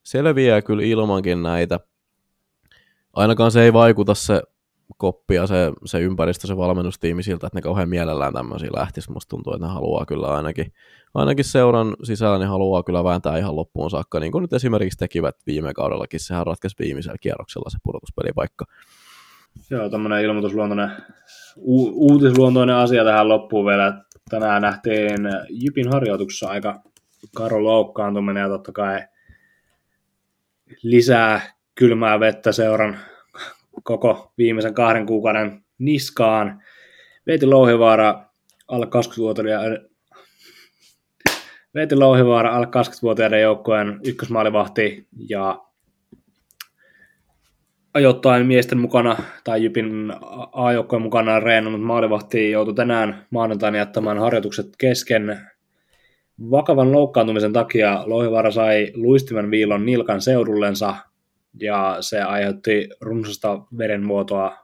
Selviää kyllä ilmankin näitä. Ainakaan se ei vaikuta se koppi ja se, se ympäristö, se valmennustiimi siltä, että ne kauhean mielellään tämmöisiä lähtisi. Musta tuntuu, että ne haluaa kyllä ainakin, ainakin seuran sisällä, niin haluaa kyllä vääntää ihan loppuun saakka, niin kuin nyt esimerkiksi tekivät viime kaudellakin. Sehän ratkaisi viimeisellä kierroksella se pudotuspelipaikka. Joo, tämmöinen ilmoitusluontoinen, u- uutisluontoinen asia tähän loppuun vielä. Tänään nähtiin Jypin harjoituksessa aika karo loukkaantuminen ja totta kai lisää kylmää vettä seuran koko viimeisen kahden kuukauden niskaan. Veeti Louhivaara alle 20-vuotiaiden Veeti Louhivaara alle 20-vuotiaiden joukkojen ykkösmaalivahti ja ajoittain miesten mukana tai Jypin A-joukkojen mukana reenannut maalivahti joutui tänään maanantaina jättämään harjoitukset kesken. Vakavan loukkaantumisen takia Louhivaara sai luistimen viilon nilkan seudullensa ja se aiheutti runsasta verenvuotoa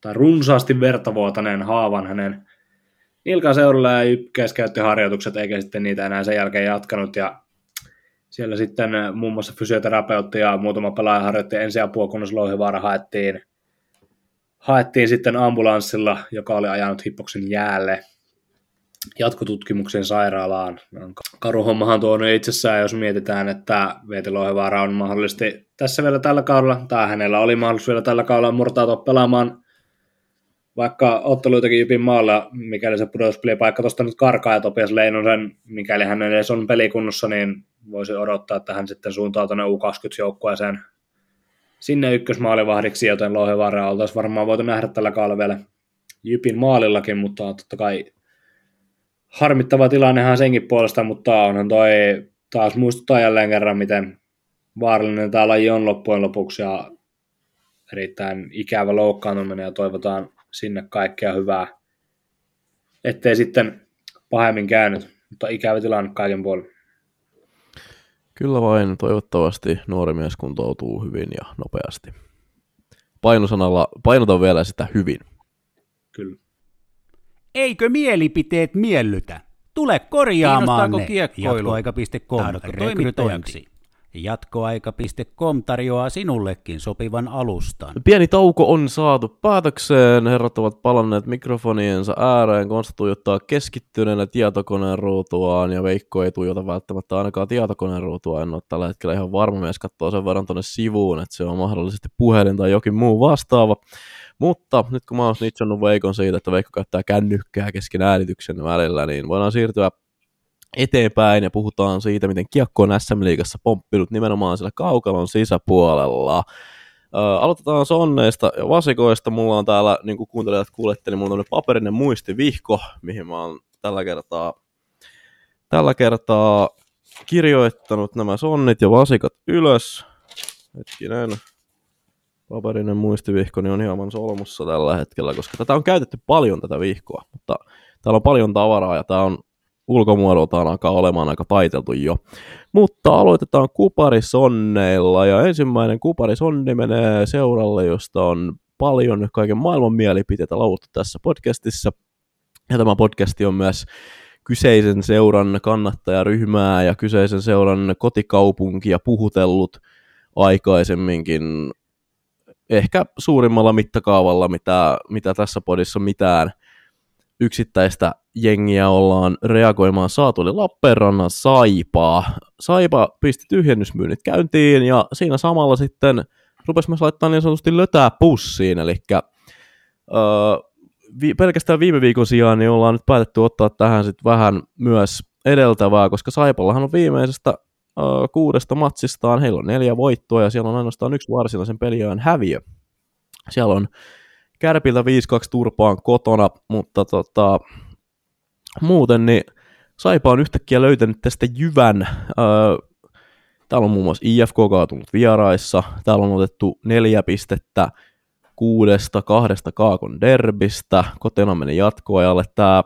tai runsaasti vertavuotaneen haavan hänen nilkan seudulla ja Jypkäs käytti harjoitukset eikä sitten niitä enää sen jälkeen jatkanut. Ja siellä sitten muun muassa fysioterapeutti ja muutama pelaaja harjoitti ensiapua, kunnes Louhivaara haettiin, haettiin sitten ambulanssilla, joka oli ajanut hippoksen jäälle jatkotutkimuksen sairaalaan. Karuhommahan tuo nyt itsessään, jos mietitään, että Veeti Louhivaara on mahdollisesti tässä vielä tällä kaudella, tai hänellä oli mahdollisuus vielä tällä kaudella murtautua pelaamaan vaikka otteluitakin Jypin maalla, mikäli se pudotuspelipaikka tuosta nyt karkaa ja Topias Leinosen, mikäli hän edes on pelikunnossa, niin voisi odottaa, että hän sitten suuntaa tuonne U20-joukkueeseen sinne ykkösmaalivahdiksi, joten Louhivaara oltaisiin varmaan voitu nähdä tällä kaudella vielä Jypin maalillakin, mutta totta kai harmittava tilannehan senkin puolesta, mutta onhan toi taas muistuttaa jälleen kerran, miten vaarallinen tämä laji on loppujen lopuksi ja erittäin ikävä loukkaantuminen ja toivotaan sinne kaikkea hyvää, ettei sitten pahemmin käynyt, mutta ikävä tilanne kaiken puolin. Kyllä vain, toivottavasti nuori mies kuntoutuu hyvin ja nopeasti. Painosanalla, painotan vielä sitä hyvin. Kyllä. Eikö mielipiteet miellytä? Tule korjaamaan ne. Jatkoaika.com rekrytointi. Jatkoaika.com tarjoaa sinullekin sopivan alustan. Pieni tauko on saatu päätökseen. Herrat ovat palanneet mikrofoniensa ääreen. Konsta tuijottaa keskittyneenä tietokoneen ruutuaan ja Veikko ei tuijota välttämättä ainakaan tietokoneen ruutua. En ole tällä hetkellä ihan varma mies katsoa sen verran tuonne sivuun, että se on mahdollisesti puhelin tai jokin muu vastaava. Mutta nyt kun mä oon snitchannut Veikon siitä, että Veikko käyttää kännykkää kesken äänityksen välillä, niin voidaan siirtyä eteenpäin ja puhutaan siitä, miten kiekko on SM-liigassa pomppinut nimenomaan sillä kaukalon sisäpuolella. Ö, aloitetaan sonneista ja vasikoista. Mulla on täällä, niin kuin kuuntelijat kuulette, niin mulla on paperinen muistivihko, mihin mä oon tällä kertaa, tällä kertaa kirjoittanut nämä sonnit ja vasikat ylös. Hetkinen. Paperinen muistivihko niin on hieman solmussa tällä hetkellä, koska tätä on käytetty paljon tätä vihkoa, mutta täällä on paljon tavaraa ja tää on ulkomuodoltaan alkaa olemaan aika taiteltu jo. Mutta aloitetaan kuparisonneilla ja ensimmäinen kuparisonni menee seuralle, josta on paljon kaiken maailman mielipiteitä lauluttu tässä podcastissa. Ja tämä podcasti on myös kyseisen seuran kannattajaryhmää ja kyseisen seuran kotikaupunkia puhutellut aikaisemminkin ehkä suurimmalla mittakaavalla, mitä, mitä tässä podissa mitään yksittäistä jengiä ollaan reagoimaan saatu, eli Lappeenrannan Saipaa. Saipa pisti tyhjennysmyynnit käyntiin, ja siinä samalla sitten rupesi myös laittaa niin sanotusti lötää pussiin, eli öö, vi- pelkästään viime viikon sijaan niin ollaan nyt päätetty ottaa tähän sitten vähän myös edeltävää, koska Saipallahan on viimeisestä kuudesta matsistaan, heillä on neljä voittoa ja siellä on ainoastaan yksi varsinaisen peliään häviö. Siellä on Kärpiltä 5-2 turpaan kotona, mutta tota, muuten niin Saipa on yhtäkkiä löytänyt tästä jyvän. Öö, täällä on muun muassa IFK kaatunut vieraissa. Täällä on otettu neljä pistettä kuudesta kahdesta Kaakon derbistä. Kotena meni jatkoajalle. Tää,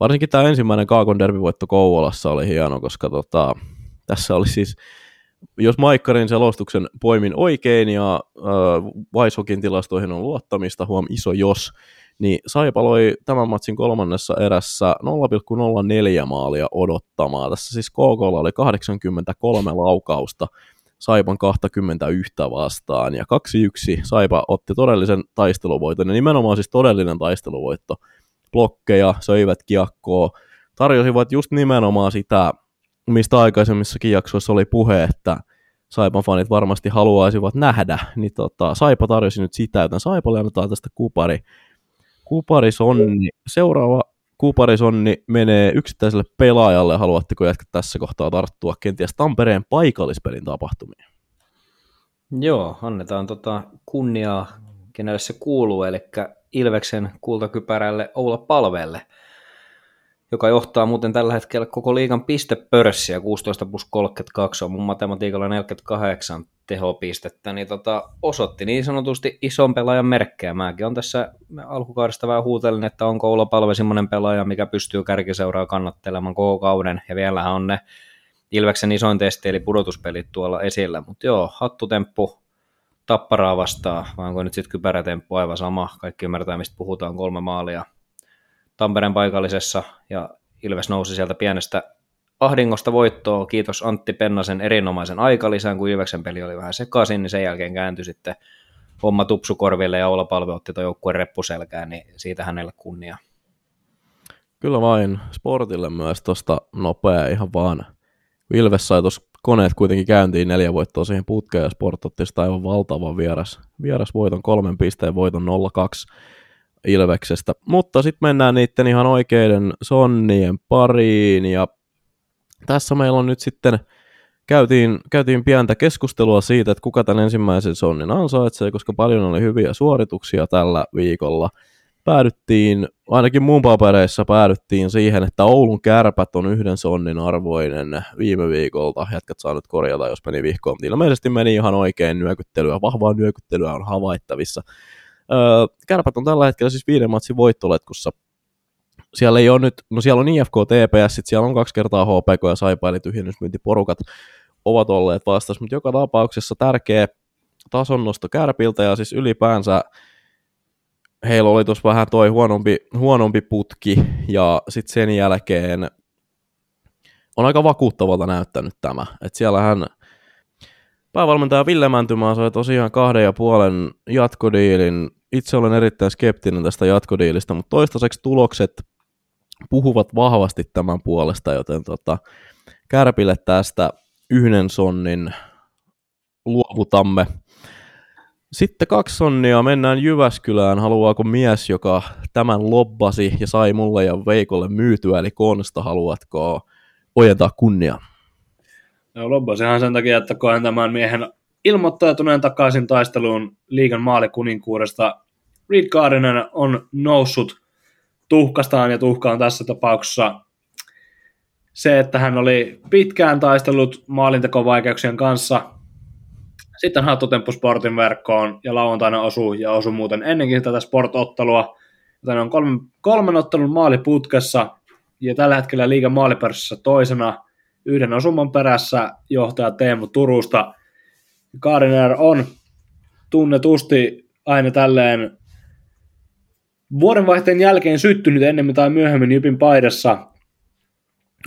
varsinkin tämä ensimmäinen Kaakon derbivoitto Kouvolassa oli hieno, koska tota, tässä oli siis jos Maikkarin selostuksen poimin oikein ja äh, Weishokin tilastoihin on luottamista, huom iso jos, niin Saipa loi tämän matsin kolmannessa erässä 0,04 maalia odottamaa. Tässä siis KK oli 83 laukausta Saipan 21 vastaan ja 2-1 Saipa otti todellisen taisteluvoiton ja nimenomaan siis todellinen taisteluvoitto. Blokkeja, söivät kiekkoa, tarjosivat just nimenomaan sitä mistä aikaisemmissakin jaksoissa oli puhe, että Saipan fanit varmasti haluaisivat nähdä, niin tota, Saipa tarjosi nyt sitä, joten Saipalle annetaan tästä kupari. Kuparisonni. Seuraava kuparisonni menee yksittäiselle pelaajalle. Haluatteko jatkaa tässä kohtaa tarttua kenties Tampereen paikallispelin tapahtumiin? Joo, annetaan tota kunniaa, kenelle se kuuluu, eli Ilveksen kultakypärälle Oula Palveelle – joka johtaa muuten tällä hetkellä koko liigan pistepörssiä, 16 plus 32 on mun matematiikalla 48 tehopistettä, niin tota, osoitti niin sanotusti ison pelaajan merkkejä. Mäkin on tässä alkukaudesta vähän huutelin, että onko Oula Palve semmoinen pelaaja, mikä pystyy kärkiseuraa kannattelemaan koko kauden, ja vielähän on ne Ilveksen isoin testi, eli pudotuspelit tuolla esillä, mutta joo, hattutemppu tapparaa vastaan, vai onko nyt sitten kypärätemppu aivan sama, kaikki ymmärtää mistä puhutaan, kolme maalia, Tampereen paikallisessa ja Ilves nousi sieltä pienestä ahdingosta voittoa. Kiitos Antti Pennasen erinomaisen aikalisän, kun Ilveksen peli oli vähän sekaisin, niin sen jälkeen kääntyi sitten homma tupsukorville ja Oula Palve otti tuon joukkueen reppuselkään, niin siitä hänelle kunnia. Kyllä vain Sportille myös tuosta nopea ihan vaan. Ilves sai tuossa koneet kuitenkin käyntiin neljä voittoa siihen putkeen ja Sport otti sitä aivan valtavan vieras, vieras voiton, kolmen pisteen voiton 0-2 Ilveksestä. Mutta sitten mennään niiden ihan oikeiden sonnien pariin ja tässä meillä on nyt sitten käytiin, käytiin pientä keskustelua siitä, että kuka tämän ensimmäisen sonnin ansaitsee, koska paljon oli hyviä suorituksia tällä viikolla. Päädyttiin, ainakin muun papereissa päädyttiin siihen, että Oulun kärpät on yhden sonnin arvoinen viime viikolta. Jätkät saa nyt korjata, jos meni vihkoon. Ilmeisesti meni ihan oikein nyökyttelyä, vahvaa nyökyttelyä on havaittavissa. Öö, kärpät on tällä hetkellä siis viiden matsin voittoletkussa. Siellä ei ole nyt, no siellä on IFK, TPS, sit siellä on kaksi kertaa HPK ja Saipa, eli tyhjennysmyyntiporukat ovat olleet vastassa, mutta joka tapauksessa tärkeä tasonnosto Kärpiltä ja siis ylipäänsä heillä oli tuossa vähän toi huonompi, huonompi putki ja sitten sen jälkeen on aika vakuuttavalta näyttänyt tämä. Että siellähän Päävalmentaja Ville Mäntymää sai tosiaan kahden ja puolen jatkodiilin. Itse olen erittäin skeptinen tästä jatkodiilistä, mutta toistaiseksi tulokset puhuvat vahvasti tämän puolesta, joten tota, Kärpille tästä yhden sonnin luovutamme. Sitten kaksi sonnia, mennään Jyväskylään. Haluaako mies, joka tämän lobbasi ja sai mulle ja Veikolle myytyä, eli Konsta, haluatko ojentaa kunnia? No lobbasehan sen takia, että koen tämän miehen ilmoittautuneen takaisin taisteluun liigan maalikuninkuudesta. Reed Gardinen on noussut tuhkastaan ja tuhkaan tässä tapauksessa se, että hän oli pitkään taistellut maalintekovaikeuksien kanssa. Sitten hattutemppu Sportin verkkoon ja lauantaina osuu ja osui muuten ennenkin tätä sportottelua. Joten on kolmen, kolmen ottelun maali putkessa ja tällä hetkellä liigan maalipörssissä toisena yhden osuman perässä johtaja Teemu Turusta. Gardiner on tunnetusti aina tälleen vuodenvaihteen jälkeen syttynyt ennemmin tai myöhemmin Jypin paidassa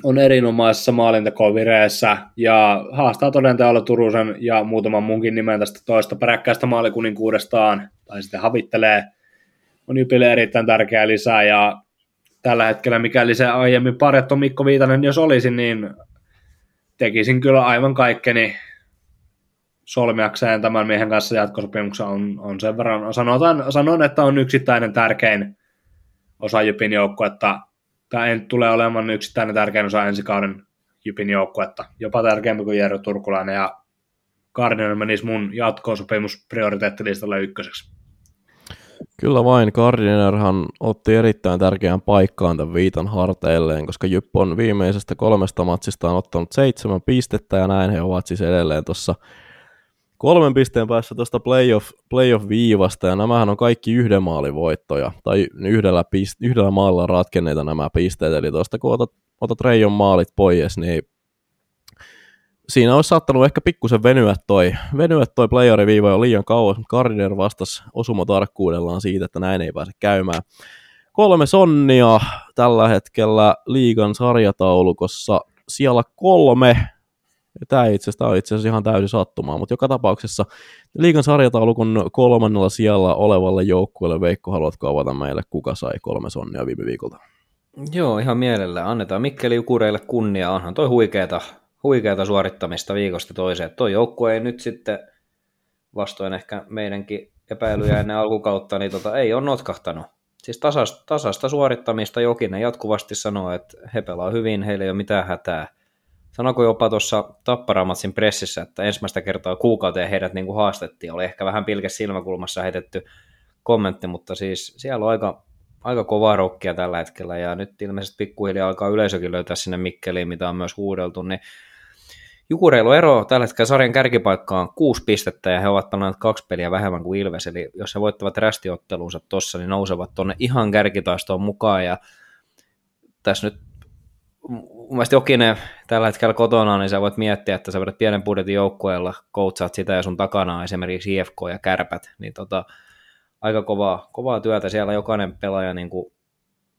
on erinomaisessa maalintakovireessä ja haastaa todenteolla Turusen ja muutaman munkin nimen tästä toista peräkkäistä maalikuninkuudestaan tai sitten havittelee. On Jypille erittäin tärkeä lisää ja tällä hetkellä, mikäli se aiemmin parjattu Mikko Viitanen, jos olisi, niin tekisin kyllä aivan kaikkeni solmiakseen tämän miehen kanssa jatkosopimuksen. On, on sen verran, sanotaan, sanon, että on yksittäinen tärkein osa Jypin joukkuetta, tai en tule olemaan yksittäinen tärkein osa ensi kauden Jypin joukkuetta, jopa tärkeämpi kuin Jero Turkulainen, ja Gardner menisi mun jatkosopimus prioriteettilistalle ykköseksi. Kyllä vain, Gardinerhan otti erittäin tärkeän paikkaan tämän viitan harteilleen, koska Jypp on viimeisestä kolmesta matsista ottanut seitsemän pistettä ja näin he ovat siis edelleen tuossa kolmen pisteen päässä tuosta playoff, playoff-viivasta, ja nämähän on kaikki yhden maalin voittoja, tai yhdellä, pist, yhdellä maalilla ratkenneita nämä pisteet, eli tuosta kun otat, otat Reijon maalit pois, niin siinä olisi saattanut ehkä pikkusen venyä toi, venyä toi playeriviiva jo liian kauas, mutta Gardiner vastasi osumatarkkuudellaan siitä, että näin ei pääse käymään. Kolme sonnia tällä hetkellä liigan sarjataulukossa siellä kolme, Tämä itse asiassa, on itse asiassa ihan täysin sattumaa, mutta joka tapauksessa liikan sarjataulukon kolmannella sijalla olevalle joukkueelle Veikko, haluatko avata meille, kuka sai kolme sonnia viime viikolta? Joo, ihan mielellä. Annetaan Mikkeli Jukureille kunnia. Onhan toi huikeeta, huikeeta suorittamista viikosta toiseen. Toi joukkue ei nyt sitten, vastoin ehkä meidänkin epäilyjä ennen alkukautta, niin tota, ei ole notkahtanut. Siis tasasta, tasasta suorittamista Jokinen jatkuvasti sanoo, että he pelaa hyvin, heillä ei ole mitään hätää. Sanoiko jopa tuossa Tapparamatsin pressissä, että ensimmäistä kertaa kuukauteen heidät niin kuin haastettiin. Oli ehkä vähän pilke silmäkulmassa heitetty kommentti, mutta siis siellä on aika, aika kovaa rokkia tällä hetkellä, ja nyt ilmeisesti pikkuhiljaa alkaa yleisökin löytää sinne Mikkeliin, mitä on myös huudeltu, niin Jukureilu ero tällä hetkellä sarjan kärkipaikkaan kuusi pistettä ja he ovat pelannut kaksi peliä vähemmän kuin Ilves, eli jos he voittavat rästiottelunsa tuossa, niin nousevat tuonne ihan kärkitaistoon mukaan. Ja tässä nyt mun mielestä Jokinen tällä hetkellä kotona, niin sä voit miettiä, että sä vedät pienen budjetin joukkueella, koutsaat sitä ja sun takana on esimerkiksi IFK ja Kärpät, niin tota, aika kovaa, kovaa työtä siellä. Jokainen pelaaja niin kuin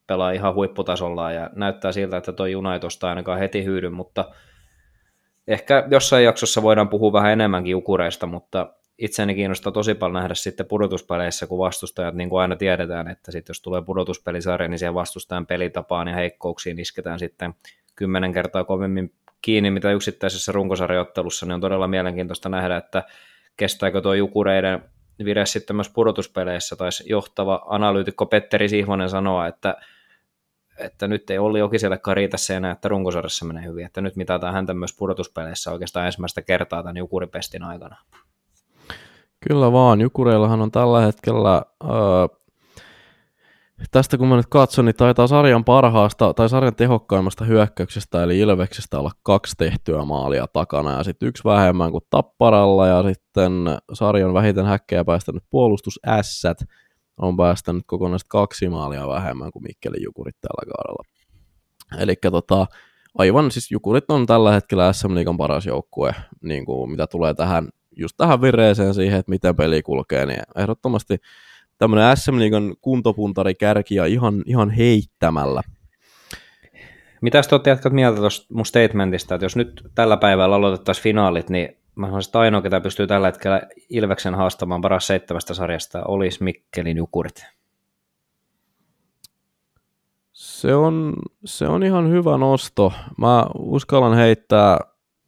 pelaa ihan huipputasolla ja näyttää siltä, että toi juna ei tosta ainakaan heti hyydy, mutta ehkä jossain jaksossa voidaan puhua vähän enemmänkin jukureista, mutta itseäni kiinnostaa tosi paljon nähdä sitten pudotuspeleissä, kun vastustajat, niin kuin aina tiedetään, että sitten jos tulee pudotuspelisarja, niin siihen vastustajan pelitapaan ja heikkouksiin isketään sitten kymmenen kertaa kovemmin kiinni, mitä yksittäisessä runkosarjoittelussa, niin on todella mielenkiintoista nähdä, että kestääkö tuo Jukureiden vire sitten myös pudotuspeleissä, tai johtava analyytikko Petteri Sihvonen sanoa, että, että nyt ei Olli Jokisellekaan riitä se enää, että runkosarjassa menee hyvin, että nyt mitataan häntä myös pudotuspeleissä oikeastaan ensimmäistä kertaa tämän Jukuripestin aikana. Kyllä vaan, Jukureillahan on tällä hetkellä, öö, tästä kun mä nyt katson, niin taitaa sarjan parhaasta tai sarjan tehokkaimmasta hyökkäyksestä eli Ilveksestä olla kaksi tehtyä maalia takana ja sitten yksi vähemmän kuin Tapparalla ja sitten sarjan vähiten häkkejä päästänyt puolustus Ässät on päästänyt kokonaisesti kaksi maalia vähemmän kuin Mikkeli Jukurit tällä kaudella. Eli tota, aivan siis Jukurit on tällä hetkellä SM Liigan paras joukkue, niin kuin mitä tulee tähän just tähän vireeseen siihen, että miten peli kulkee, niin ehdottomasti tämmöinen SM Liigan kuntopuntari kärki ja ihan, ihan heittämällä. Mitä te olette jatkat mieltä tuosta mun statementista, että jos nyt tällä päivällä aloitettaisiin finaalit, niin mä sanoisin, että ainoa, ketä pystyy tällä hetkellä Ilveksen haastamaan paras seitsemästä sarjasta, olisi Mikkelin Jukurit. Se on, se on ihan hyvä nosto. Mä uskallan heittää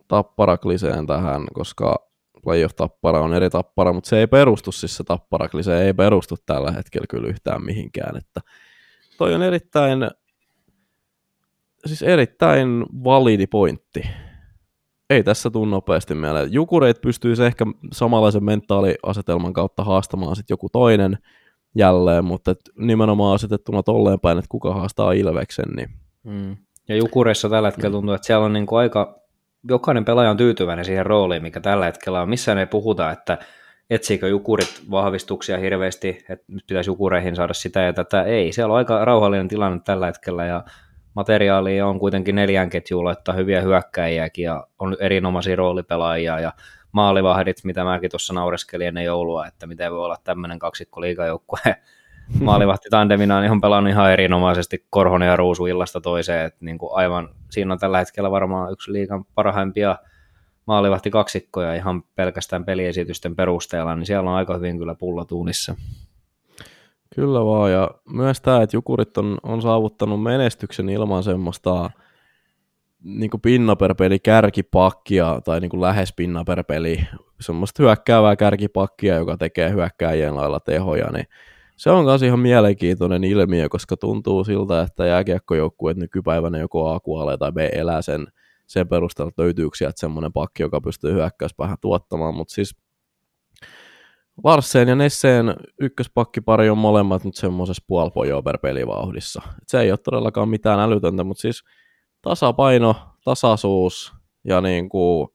tapparakliseen tähän, koska playoff tappara on eri tappara, mutta se ei perustu siis se tapparakli, se ei perustu tällä hetkellä kyllä yhtään mihinkään, että toi on erittäin, siis erittäin validi pointti. Ei tässä tule nopeasti mieleen. Jukureit pystyisi ehkä samanlaisen mentaaliasetelman kautta haastamaan sitten joku toinen jälleen, mutta et nimenomaan asetettuna tolleen päin, että kuka haastaa Ilveksen. Niin... Mm. Ja Jukureissa tällä hetkellä tuntuu, että siellä on niinku aika jokainen pelaaja on tyytyväinen siihen rooliin, mikä tällä hetkellä on. Missään ei puhuta, että etsiikö jukurit vahvistuksia hirveästi, että nyt pitäisi jukureihin saada sitä ja tätä. Ei, siellä on aika rauhallinen tilanne tällä hetkellä ja materiaalia on kuitenkin neljän ketjuun laittaa hyviä hyökkäjiäkin ja on erinomaisia roolipelaajia ja maalivahdit, mitä mäkin tuossa naureskelin ennen joulua, että miten voi olla tämmöinen kaksikko liigajoukkue maalivahti tandemina on pelannut ihan erinomaisesti Korhonen ja Ruusu illasta toiseen, että niin kuin aivan, siinä on tällä hetkellä varmaan yksi liigan parhaimpia maalivahti kaksikkoja ihan pelkästään peliesitysten perusteella, niin siellä on aika hyvin kyllä pullatuunissa. Kyllä vaan, ja myös tämä, että Jukurit on, on saavuttanut menestyksen ilman semmoista niin kuin pinna per peli kärkipakkia, tai niin kuin lähes pinna per peli, semmoista hyökkäävää kärkipakkia, joka tekee hyökkääjien lailla tehoja, niin se on myös ihan mielenkiintoinen ilmiö, koska tuntuu siltä, että jääkiekkojoukkueet nykypäivänä joko A kuolee tai B elää sen, sen perusteella, että löytyykö sieltä semmoinen pakki, joka pystyy hyökkäyspäähän tuottamaan, mutta siis Larsen ja Nesseen ykköspakkipari on molemmat nyt semmoisessa puolpojoa per pelivauhdissa. Et se ei ole todellakaan mitään älytöntä, mutta siis tasapaino, tasaisuus ja niin kuin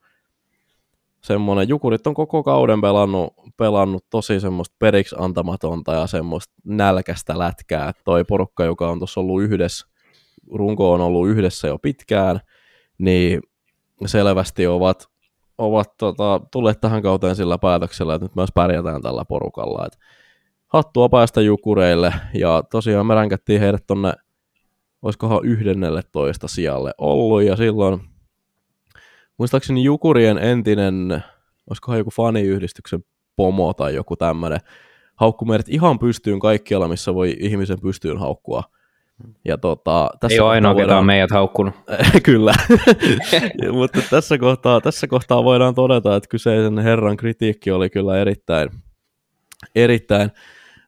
semmoinen, Jukurit on koko kauden pelannut, pelannut tosi semmoista periksi antamatonta ja semmoista nälkästä lätkää. Toi porukka, joka on tuossa ollut yhdessä, runko on ollut yhdessä jo pitkään, niin selvästi ovat, ovat tota, tulleet tähän kauteen sillä päätöksellä, että nyt myös pärjätään tällä porukalla. Et hattua päästä Jukureille, ja tosiaan me ränkättiin heidät tonne, olisikohan toista sijalle ollut, ja silloin muistaakseni Jukurien entinen, olisikohan joku faniyhdistyksen pomo tai joku tämmöinen, haukku meidät ihan pystyyn kaikkialla, missä voi ihmisen pystyyn haukkua. Ja tota, tässä Ei ole ainoa, voidaan... ketä meidät haukkunut. Kyllä, mutta tässä kohtaa, tässä kohtaa voidaan todeta, että kyseisen herran kritiikki oli kyllä erittäin, erittäin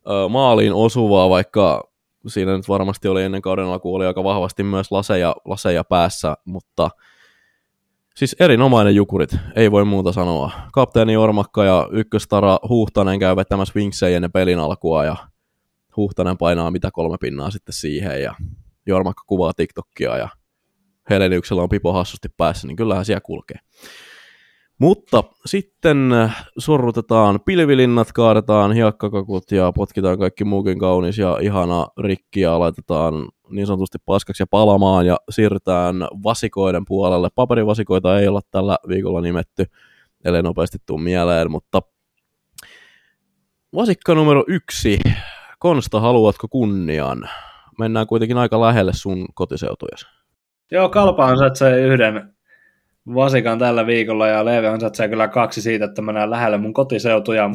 uh, maaliin osuvaa, vaikka siinä nyt varmasti oli ennen kauden alkuun oli aika vahvasti myös laseja, laseja päässä, mutta Siis erinomainen jukurit, ei voi muuta sanoa. Kapteeni Ormakka ja ykköstara Huhtanen käy vetämässä vinksejä ennen pelin alkua ja Huhtanen painaa mitä kolme pinnaa sitten siihen ja Jormakka kuvaa TikTokia ja Heleniuksella on pipo hassusti päässä, niin kyllähän siellä kulkee. Mutta sitten sorrutetaan pilvilinnat, kaadetaan hiekkakakut ja potkitaan kaikki muukin kaunis ja ihana rikki ja laitetaan niin sanotusti paskaksi ja palamaan ja siirrytään vasikoiden puolelle. Paperivasikoita ei olla tällä viikolla nimetty, ellei nopeasti tuu mieleen, mutta vasikka numero yksi. Konsta, haluatko kunnian? Mennään kuitenkin aika lähelle sun kotiseutujasi. Joo, Kalpa ansaitsee yhden vasikan tällä viikolla ja Leevi ansaitsee kyllä kaksi siitä, että mennään lähelle mun kotiseutuja.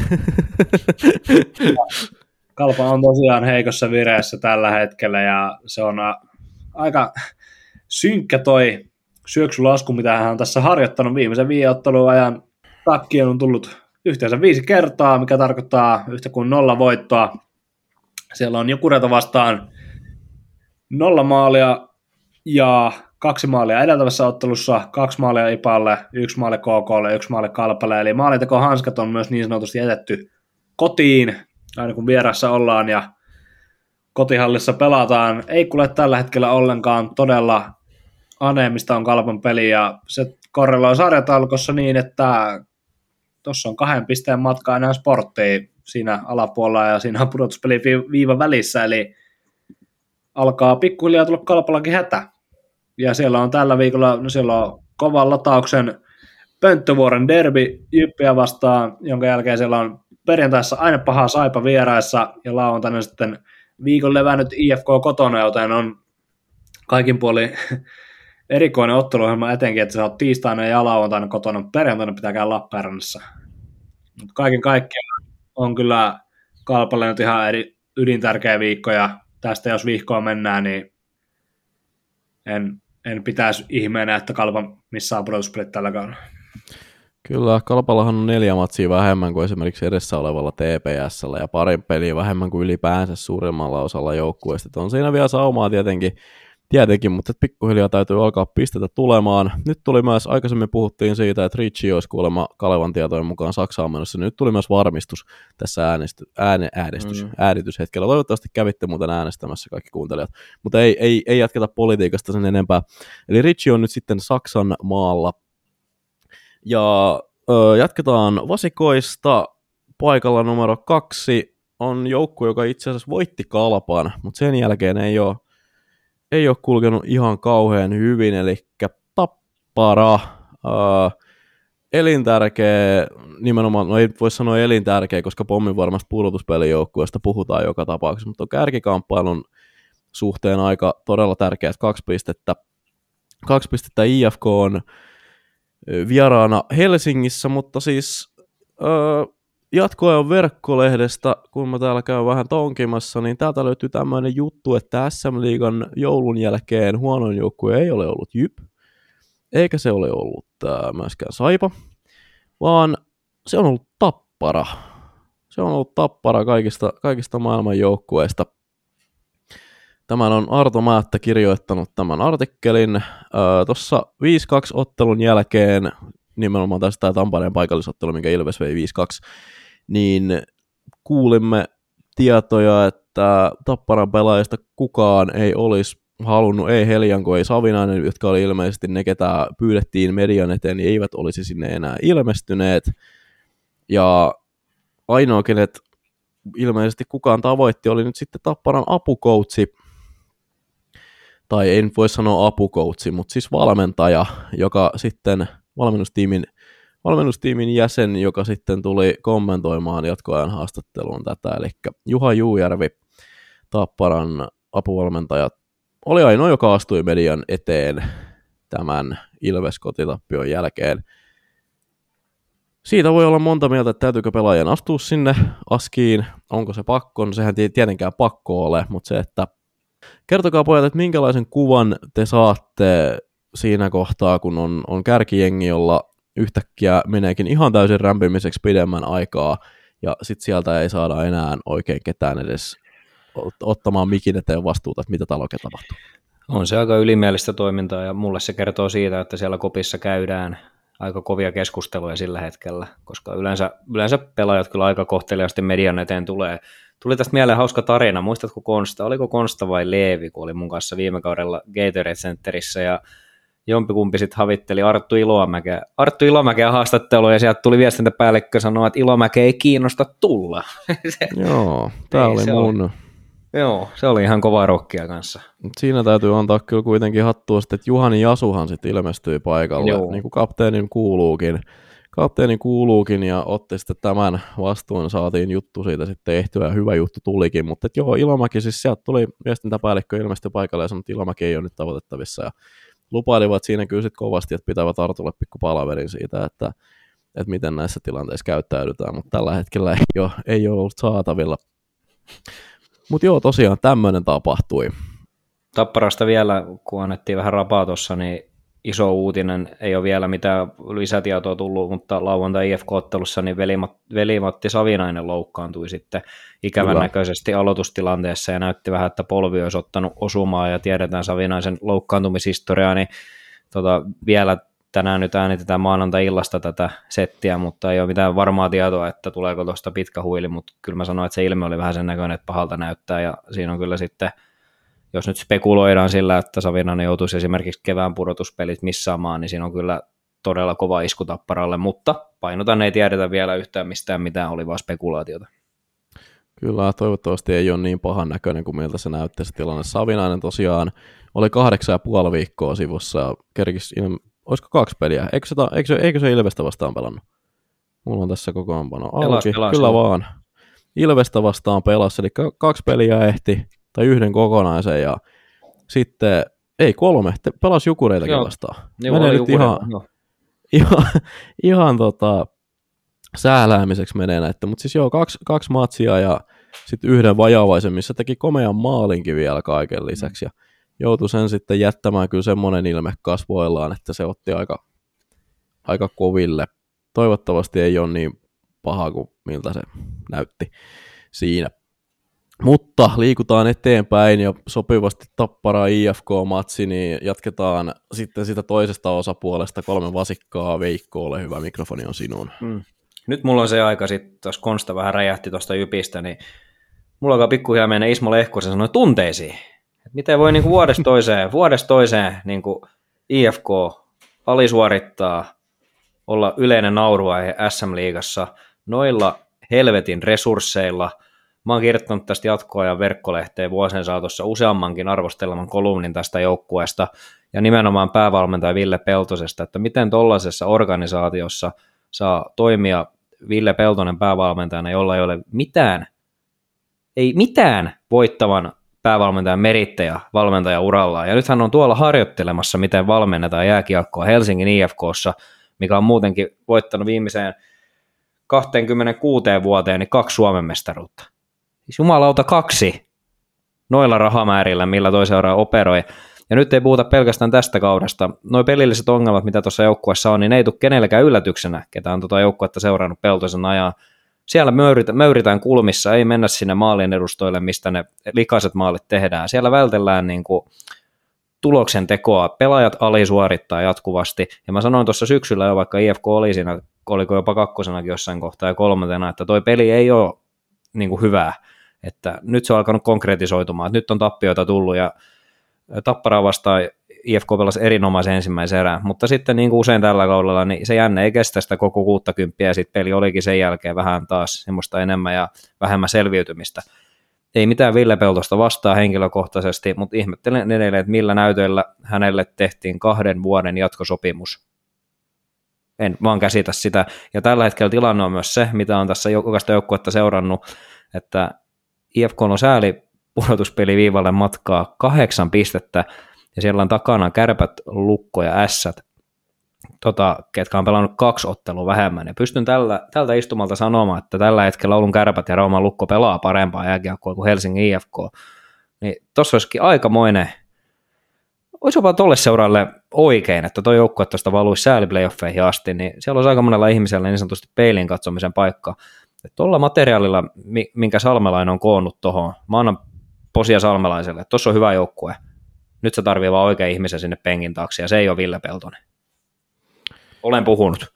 Kalpa on tosiaan heikossa vireessä tällä hetkellä ja se on aika synkkä toi syöksylasku, mitä hän on tässä harjoittanut viimeisen viiden ajan. Takki on tullut yhteensä viisi kertaa, mikä tarkoittaa yhtä kuin nolla voittoa. Siellä on Jukureita vastaan nolla maalia ja kaksi maalia edeltävässä ottelussa, kaksi maalia Ipalle, yksi maali KKlle, yksi maali Kalpalle. Eli maalinteko hanskat on myös niin sanotusti jätetty kotiin, aina kun vieressä ollaan ja kotihallissa pelataan. Ei kuule tällä hetkellä ollenkaan todella aneemista on Kalpan peli ja se korreloi sarjataulukossa niin, että tuossa on kahden pisteen matka enää sporttiin siinä alapuolella ja siinä on pudotuspeli viiva välissä, eli alkaa pikkuhiljaa tulla kalpallakin hätä. Ja siellä on tällä viikolla, no siellä on kovan latauksen Pönttövuoren derby Jyppiä vastaan, jonka jälkeen siellä on perjantaissa aina paha saipa vieraissa ja lauantaina sitten viikon levännyt IFK kotona, joten on kaikin puolin erikoinen otteluohjelma etenkin, että sä oot tiistaina ja lauantaina kotona, perjantaina pitää käydä Lappeenrannassa. Mutta kaiken kaikkiaan on kyllä Kalpalle nyt ihan eri, ydintärkeä viikko ja tästä jos viikkoa mennään, niin en, en pitäisi ihmeenä, että Kalpa missään pudotuspelit tällä kaudella. Kyllä, Kalpallahan on neljä matsia vähemmän kuin esimerkiksi edessä olevalla TPSllä ja pari peliä vähemmän kuin ylipäänsä suurimmalla osalla joukkueista. On siinä vielä saumaa tietenkin Tietenkin, mutta pikkuhiljaa täytyy alkaa pistetä tulemaan. Nyt tuli myös, aikaisemmin puhuttiin siitä, että Ricci olisi kuulemma Kalevan tietojen mukaan Saksaan menossa. Nyt tuli myös varmistus tässä äänesty, ääne, äänestys, mm. äänityshetkellä. Toivottavasti kävitte muuten äänestämässä kaikki kuuntelijat. Mutta ei, ei, ei jatketa politiikasta sen enempää. Eli Ricci on nyt sitten Saksan maalla. Ja ö, jatketaan vasikoista. Paikalla numero kaksi on joukku, joka itse asiassa voitti Kalpan, mutta sen jälkeen ei ole ei ole kulkenut ihan kauhean hyvin, eli tappara, uh, elintärkeä, nimenomaan, no ei voi sanoa elintärkeä, koska pommin varmasti pudotuspelijoukkueesta puhutaan joka tapauksessa, mutta on kärkikamppailun suhteen aika todella tärkeät kaksi pistettä. Kaksi pistettä IFK on vieraana Helsingissä, mutta siis öö, jatkoajan verkkolehdestä, kun mä täällä käyn vähän tonkimassa, niin täältä löytyy tämmöinen juttu, että SM Liigan joulun jälkeen huonoin joukkue ei ole ollut Jyp, eikä se ole ollut äh, myöskään Saipa, vaan se on ollut Tappara. Se on ollut Tappara kaikista, kaikista maailman joukkueista. Tämän on Arto Määttä kirjoittanut tämän artikkelin. Äh, Tuossa 5-2 ottelun jälkeen, nimenomaan tästä Tampereen paikallisottelu, minkä Ilves vei 5-2, niin kuulimme tietoja, että Tapparan pelaajista kukaan ei olisi halunnut, ei Heljanko, ei Savinainen, jotka oli ilmeisesti ne, ketä pyydettiin median eteen, niin eivät olisi sinne enää ilmestyneet. Ja ainoa, kenet ilmeisesti kukaan tavoitti, oli nyt sitten Tapparan apukoutsi, tai nyt voi sanoa apukoutsi, mutta siis valmentaja, joka sitten valmennustiimin valmennustiimin jäsen, joka sitten tuli kommentoimaan jatkoajan haastatteluun tätä, eli Juha Juujärvi, Tapparan apuvalmentaja, oli ainoa, joka astui median eteen tämän Ilves-kotitappion jälkeen. Siitä voi olla monta mieltä, että täytyykö pelaajan astua sinne askiin, onko se pakko, no sehän tietenkään pakko ole, mutta se, että kertokaa pojat, että minkälaisen kuvan te saatte siinä kohtaa, kun on, on kärkijengi, jolla yhtäkkiä meneekin ihan täysin rämpimiseksi pidemmän aikaa, ja sitten sieltä ei saada enää oikein ketään edes ottamaan mikin eteen vastuuta, että mitä oikein tapahtuu. On se aika ylimielistä toimintaa, ja mulle se kertoo siitä, että siellä kopissa käydään aika kovia keskusteluja sillä hetkellä, koska yleensä, yleensä pelaajat kyllä aika kohteliaasti median eteen tulee. Tuli tästä mieleen hauska tarina, muistatko Konsta, oliko Konsta vai Leevi, kun oli mun kanssa viime kaudella Gatorade Centerissä, ja jompikumpi sitten havitteli Arttu Ilomäkeä, Arttu Ilomäkeä haastattelua ja sieltä tuli viestintäpäällikkö sanoa, että Ilomäke ei kiinnosta tulla. se, Joo, tämä oli mun... Oli, joo, se oli ihan kova rokkia kanssa. Siinä täytyy antaa kyllä kuitenkin hattua sitten, että Juhani Jasuhan sitten ilmestyi paikalle, joo. niin kuin kapteenin kuuluukin. Kapteeni kuuluukin ja otti sitten tämän vastuun, saatiin juttu siitä sitten tehtyä ja hyvä juttu tulikin, mutta että joo, Ilomäki siis sieltä tuli viestintäpäällikkö ilmestyi paikalle ja sanoi, että Ilomäki ei ole nyt tavoitettavissa ja lupailivat siinä kyllä sit kovasti, että pitävät Artulle pikku palaverin siitä, että, että miten näissä tilanteissa käyttäydytään, mutta tällä hetkellä ei ole, ei ole ollut saatavilla. Mutta joo, tosiaan tämmöinen tapahtui. Tapparasta vielä, kun annettiin vähän rapaa tuossa, niin iso uutinen, ei ole vielä mitään lisätietoa tullut, mutta lauantai IFK-ottelussa niin veli-Matti Savinainen loukkaantui sitten ikävän Kyllä. näköisesti aloitustilanteessa ja näytti vähän, että polvi olisi ottanut osumaa ja tiedetään Savinaisen loukkaantumishistoriaa, niin tota, vielä tänään nyt äänitetään maanantai-illasta tätä settiä, mutta ei ole mitään varmaa tietoa, että tuleeko tuosta pitkä huili, mutta kyllä mä sanoin, että se ilme oli vähän sen näköinen, että pahalta näyttää ja siinä on kyllä sitten jos nyt spekuloidaan sillä, että Savinainen joutuisi esimerkiksi kevään pudotuspelit missaamaan, niin siinä on kyllä todella kova isku tapparalle, mutta painotan ei tiedetä vielä yhtään mistään mitään, oli vaan spekulaatiota. Kyllä, toivottavasti ei ole niin pahan näköinen kuin miltä se näyttää se tilanne. Savinainen tosiaan oli kahdeksan ja puoli viikkoa sivussa, kerkis, olisiko kaksi peliä? Eikö se, eikö, se, eikö se Ilvestä vastaan pelannut? Mulla on tässä kokoonpano auki. Pelas, pelas, Kyllä vaan. Ilvestä vastaan pelasi, eli kaksi peliä ehti, tai yhden kokonaisen ja sitten, ei kolme, te pelasi Jukureitakin Joo. vastaan. Joo, menee nyt ihan, no. ihan, ihan tota, sääläämiseksi menee näitä, mutta siis joo, kaksi, kaksi matsia ja sitten yhden vajaavaisen, missä teki komean maalinkin vielä kaiken lisäksi ja joutui sen sitten jättämään kyllä semmoinen ilme kasvoillaan, että se otti aika, aika koville. Toivottavasti ei ole niin paha kuin miltä se näytti siinä. Mutta liikutaan eteenpäin ja sopivasti tappara IFK-matsi, niin jatketaan sitten sitä toisesta osapuolesta kolme vasikkaa Veikko, ole hyvä, mikrofoni on sinun. Mm. Nyt mulla on se aika sitten, jos Konsta vähän räjähti tuosta jypistä, niin mulla alkaa pikkuhiljaa mennä Ismo Lehkosen sanoi tunteisiin. Et miten voi niin vuodesta toiseen, vuodesta toiseen niin kuin IFK alisuorittaa, olla yleinen nauruaihe SM-liigassa noilla helvetin resursseilla – Mä oon kirjoittanut tästä jatkoa ja verkkolehteen vuosien saatossa useammankin arvosteleman kolumnin tästä joukkueesta ja nimenomaan päävalmentaja Ville Peltosesta, että miten tuollaisessa organisaatiossa saa toimia Ville Peltonen päävalmentajana, jolla ei ole mitään, ei mitään voittavan päävalmentajan merittäjä valmentaja uralla. Ja nyt hän on tuolla harjoittelemassa, miten valmennetaan jääkiekkoa Helsingin IFKssa, mikä on muutenkin voittanut viimeiseen 26 vuoteen niin kaksi Suomen mestaruutta. Siis jumalauta kaksi noilla rahamäärillä, millä toi seuraa operoi. Ja nyt ei puhuta pelkästään tästä kaudesta. Noin pelilliset ongelmat, mitä tuossa joukkueessa on, niin ei tule kenellekään yllätyksenä, ketä on tuota joukkuetta seurannut Peltosen ajan. Siellä möyritään, möyritään kulmissa, ei mennä sinne maalien edustoille, mistä ne likaiset maalit tehdään. Siellä vältellään niin kuin tuloksen tekoa. Pelaajat alisuorittaa jatkuvasti. Ja mä sanoin tuossa syksyllä jo, vaikka IFK oli siinä, oliko jopa kakkosenakin jossain kohtaa ja kolmantena, että toi peli ei ole niin kuin hyvää. Että nyt se on alkanut konkretisoitumaan. Että nyt on tappioita tullut ja Tappara vastaan IFK pelasi erinomaisen ensimmäisen erään, mutta sitten niin kuin usein tällä kaudella, niin se jänne ei kestä sitä koko 60 ja sitten peli olikin sen jälkeen vähän taas semmoista enemmän ja vähemmän selviytymistä. Ei mitään Ville Peltosta vastaa henkilökohtaisesti, mutta ihmettelen edelleen, että millä näytöillä hänelle tehtiin kahden vuoden jatkosopimus. En vaan käsitä sitä. Ja tällä hetkellä tilanne on myös se, mitä on tässä jokaista joukkuetta seurannut, että IFK on sääli pudotuspeli viivalle matkaa kahdeksan pistettä, ja siellä on takana kärpät, lukko ja ässät, tota, ketkä on pelannut kaksi ottelua vähemmän. Ja pystyn tällä, tältä istumalta sanomaan, että tällä hetkellä Oulun kärpät ja Rauman lukko pelaa parempaa jääkiekkoa kuin Helsingin IFK. Niin tuossa olisikin aikamoinen, olisi jopa tolle seuraalle oikein, että tuo joukkue tuosta valuisi sääliplayoffeihin asti, niin siellä olisi aika monella ihmisellä niin sanotusti peilin katsomisen paikka. Tuolla materiaalilla, minkä Salmelainen on koonnut tuohon, mä annan posia Salmelaiselle, tuossa on hyvä joukkue, nyt se tarvii vaan oikein ihmisen sinne penkin taakse, ja se ei ole Ville Peltonen. Olen puhunut.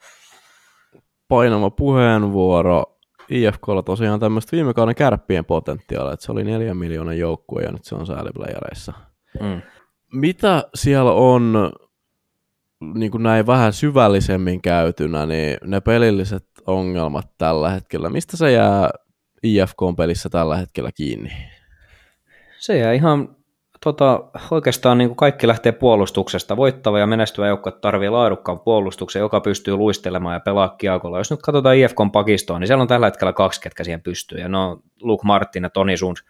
Painava puheenvuoro. IFKlla tosiaan tämmöistä viime kauden kärppien potentiaalia, että se oli neljä miljoonan joukkue ja nyt se on sääliplayereissa. Mm. Mitä siellä on niin kuin näin vähän syvällisemmin käytynä, niin ne pelilliset ongelmat tällä hetkellä, mistä se jää IFK-pelissä tällä hetkellä kiinni? Se jää ihan tota, oikeastaan niin kuin kaikki lähtee puolustuksesta. Voittava ja menestyvä joukkue tarvii laadukkaan puolustuksen, joka pystyy luistelemaan ja pelaa kiekolla. Jos nyt katsotaan IFKn pakistoon, niin siellä on tällä hetkellä kaksi, ketkä siihen pystyy. Ja ne on Luke Martin ja Toni Suns,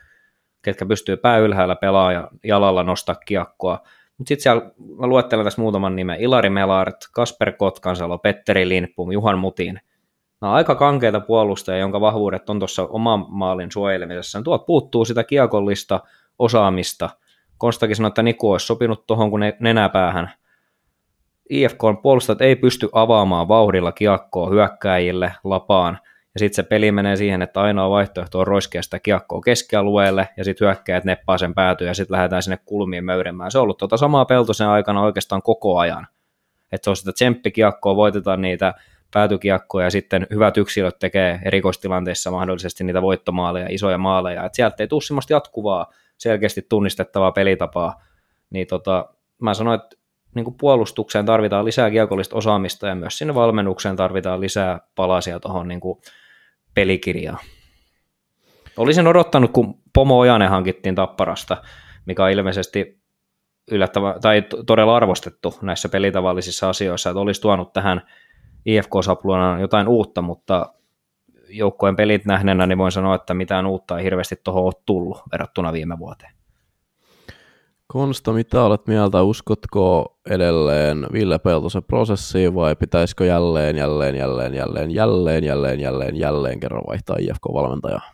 ketkä pystyy pää ylhäällä pelaa ja jalalla nostaa kiekkoa. Mutta sitten siellä, mä luettelen tässä muutaman nimen, Ilari Melart, Kasper Kotkansalo, Petteri Lindpum, Juhan Mutin. Nämä on aika kankeita puolustajia, jonka vahvuudet on tuossa oman maalin suojelemisessa. Tuolta puuttuu sitä kiekollista osaamista – Konstakin sanoi, että Niku olisi sopinut tuohon kuin nenäpäähän. IFKn puolustajat ei pysty avaamaan vauhdilla kiekkoa hyökkääjille lapaan, ja sitten se peli menee siihen, että ainoa vaihtoehto on roiskea sitä kiekkoa keskialueelle, ja sitten hyökkäjät neppaa sen päätyä, ja sitten lähdetään sinne kulmiin möyremmään. Se on ollut tuota samaa peltosen aikana oikeastaan koko ajan. Että se on sitä tsemppikiekkoa, voitetaan niitä päätykiekkoja, ja sitten hyvät yksilöt tekee erikoistilanteissa mahdollisesti niitä voittomaaleja, isoja maaleja. Että sieltä ei tule semmoista jatkuvaa selkeästi tunnistettavaa pelitapaa, niin tota, mä sanoin, että niin kuin puolustukseen tarvitaan lisää kiekollista osaamista ja myös sinne valmennukseen tarvitaan lisää palasia tuohon niin pelikirjaan. Olisin odottanut, kun Pomo Ojanen hankittiin Tapparasta, mikä on ilmeisesti yllättävä, tai todella arvostettu näissä pelitavallisissa asioissa, että olisi tuonut tähän IFK-sapluunaan jotain uutta, mutta joukkojen pelit nähneenä, niin voin sanoa, että mitään uutta ei hirveästi tuohon ole tullut verrattuna viime vuoteen. Konsta, mitä olet mieltä? Uskotko edelleen Ville Peltosen prosessiin vai pitäisikö jälleen, jälleen, jälleen, jälleen, jälleen, jälleen, jälleen, jälleen kerran vaihtaa IFK-valmentajaa?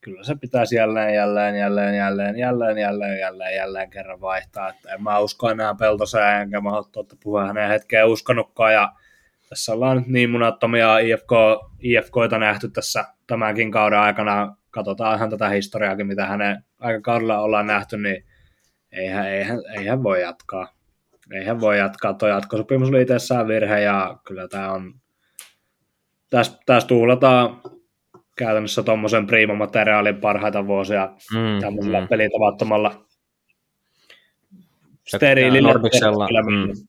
Kyllä se pitäisi jälleen, jälleen, jälleen, jälleen, jälleen, jälleen, jälleen, jälleen kerran vaihtaa. Että en mä usko enää Peltoseen, enkä mä ole tuota puhua hänen hetkeen uskonutkaan. Ja tässä ollaan nyt niin munattomia IFK, IFKita nähty tässä tämänkin kauden aikana. Katsotaan ihan tätä historiaakin, mitä hänen aikakaudella ollaan nähty, niin eihän, eihän, eihän voi jatkaa. Eihän voi jatkaa. Tuo jatkosopimus oli itsessään virhe ja kyllä tämä on... Tässä, tässä tuhlataan käytännössä tuommoisen priimamateriaalin parhaita vuosia mm, tämmöisellä mm. pelitavattomalla steriilillä. Nordicsella, mm.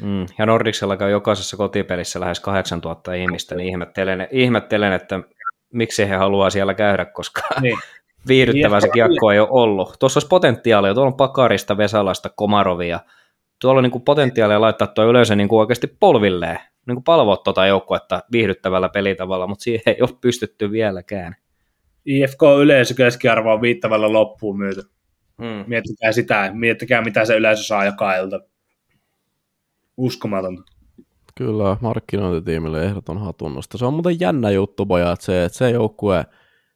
Mm, ja Nordicsellakaan jokaisessa kotipelissä lähes 8000 ihmistä, niin ihmettelen, ihmettelen, että miksi he haluaa siellä käydä, koska niin. Viihdyttävää se kiekko ei ole ollut. Tuossa olisi potentiaalia, tuolla on Pakarista, Vesalasta, Komarovia. Tuolla on niin kuin potentiaalia laittaa tuo yleisö niin kuin oikeasti polvilleen, niin kuin palvoa tuota joukkuetta viihdyttävällä pelitavalla, mutta siihen ei ole pystytty vieläkään. IFK yleisö keskiarvo on viittävällä loppuun myyty. Hmm. Miettikää sitä, miettikää mitä se yleisö saa joka ilta. Uskomatonta. Kyllä, markkinointitiimille ehdoton hatunnosta. Se on muuten jännä juttu, pojat, se, että se joukkue,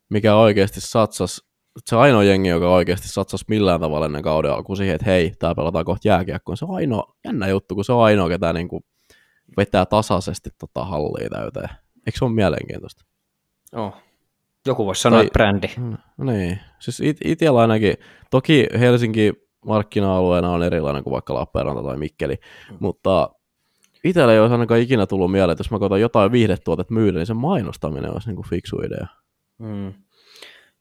mikä oikeasti satsas, se ainoa jengi, joka oikeasti satsasi millään tavalla ennen kauden alkuun siihen, että hei, tää pelataan kohta jääkiekkoon. Se on ainoa jännä juttu, kun se on ainoa, ketä niin kuin vetää tasaisesti tota hallia täyteen. Eikö se ole mielenkiintoista? Oh. Joku voisi sanoa, että brändi. No niin, siis it, itsellä ainakin, toki Helsinki markkina-alueena on erilainen kuin vaikka Lappeenranta tai Mikkeli, mm. mutta itsellä ei olisi ainakaan ikinä tullut mieleen, että jos mä koitan jotain viihdetuotet myydä, niin se mainostaminen olisi niin kuin fiksu idea. Mm.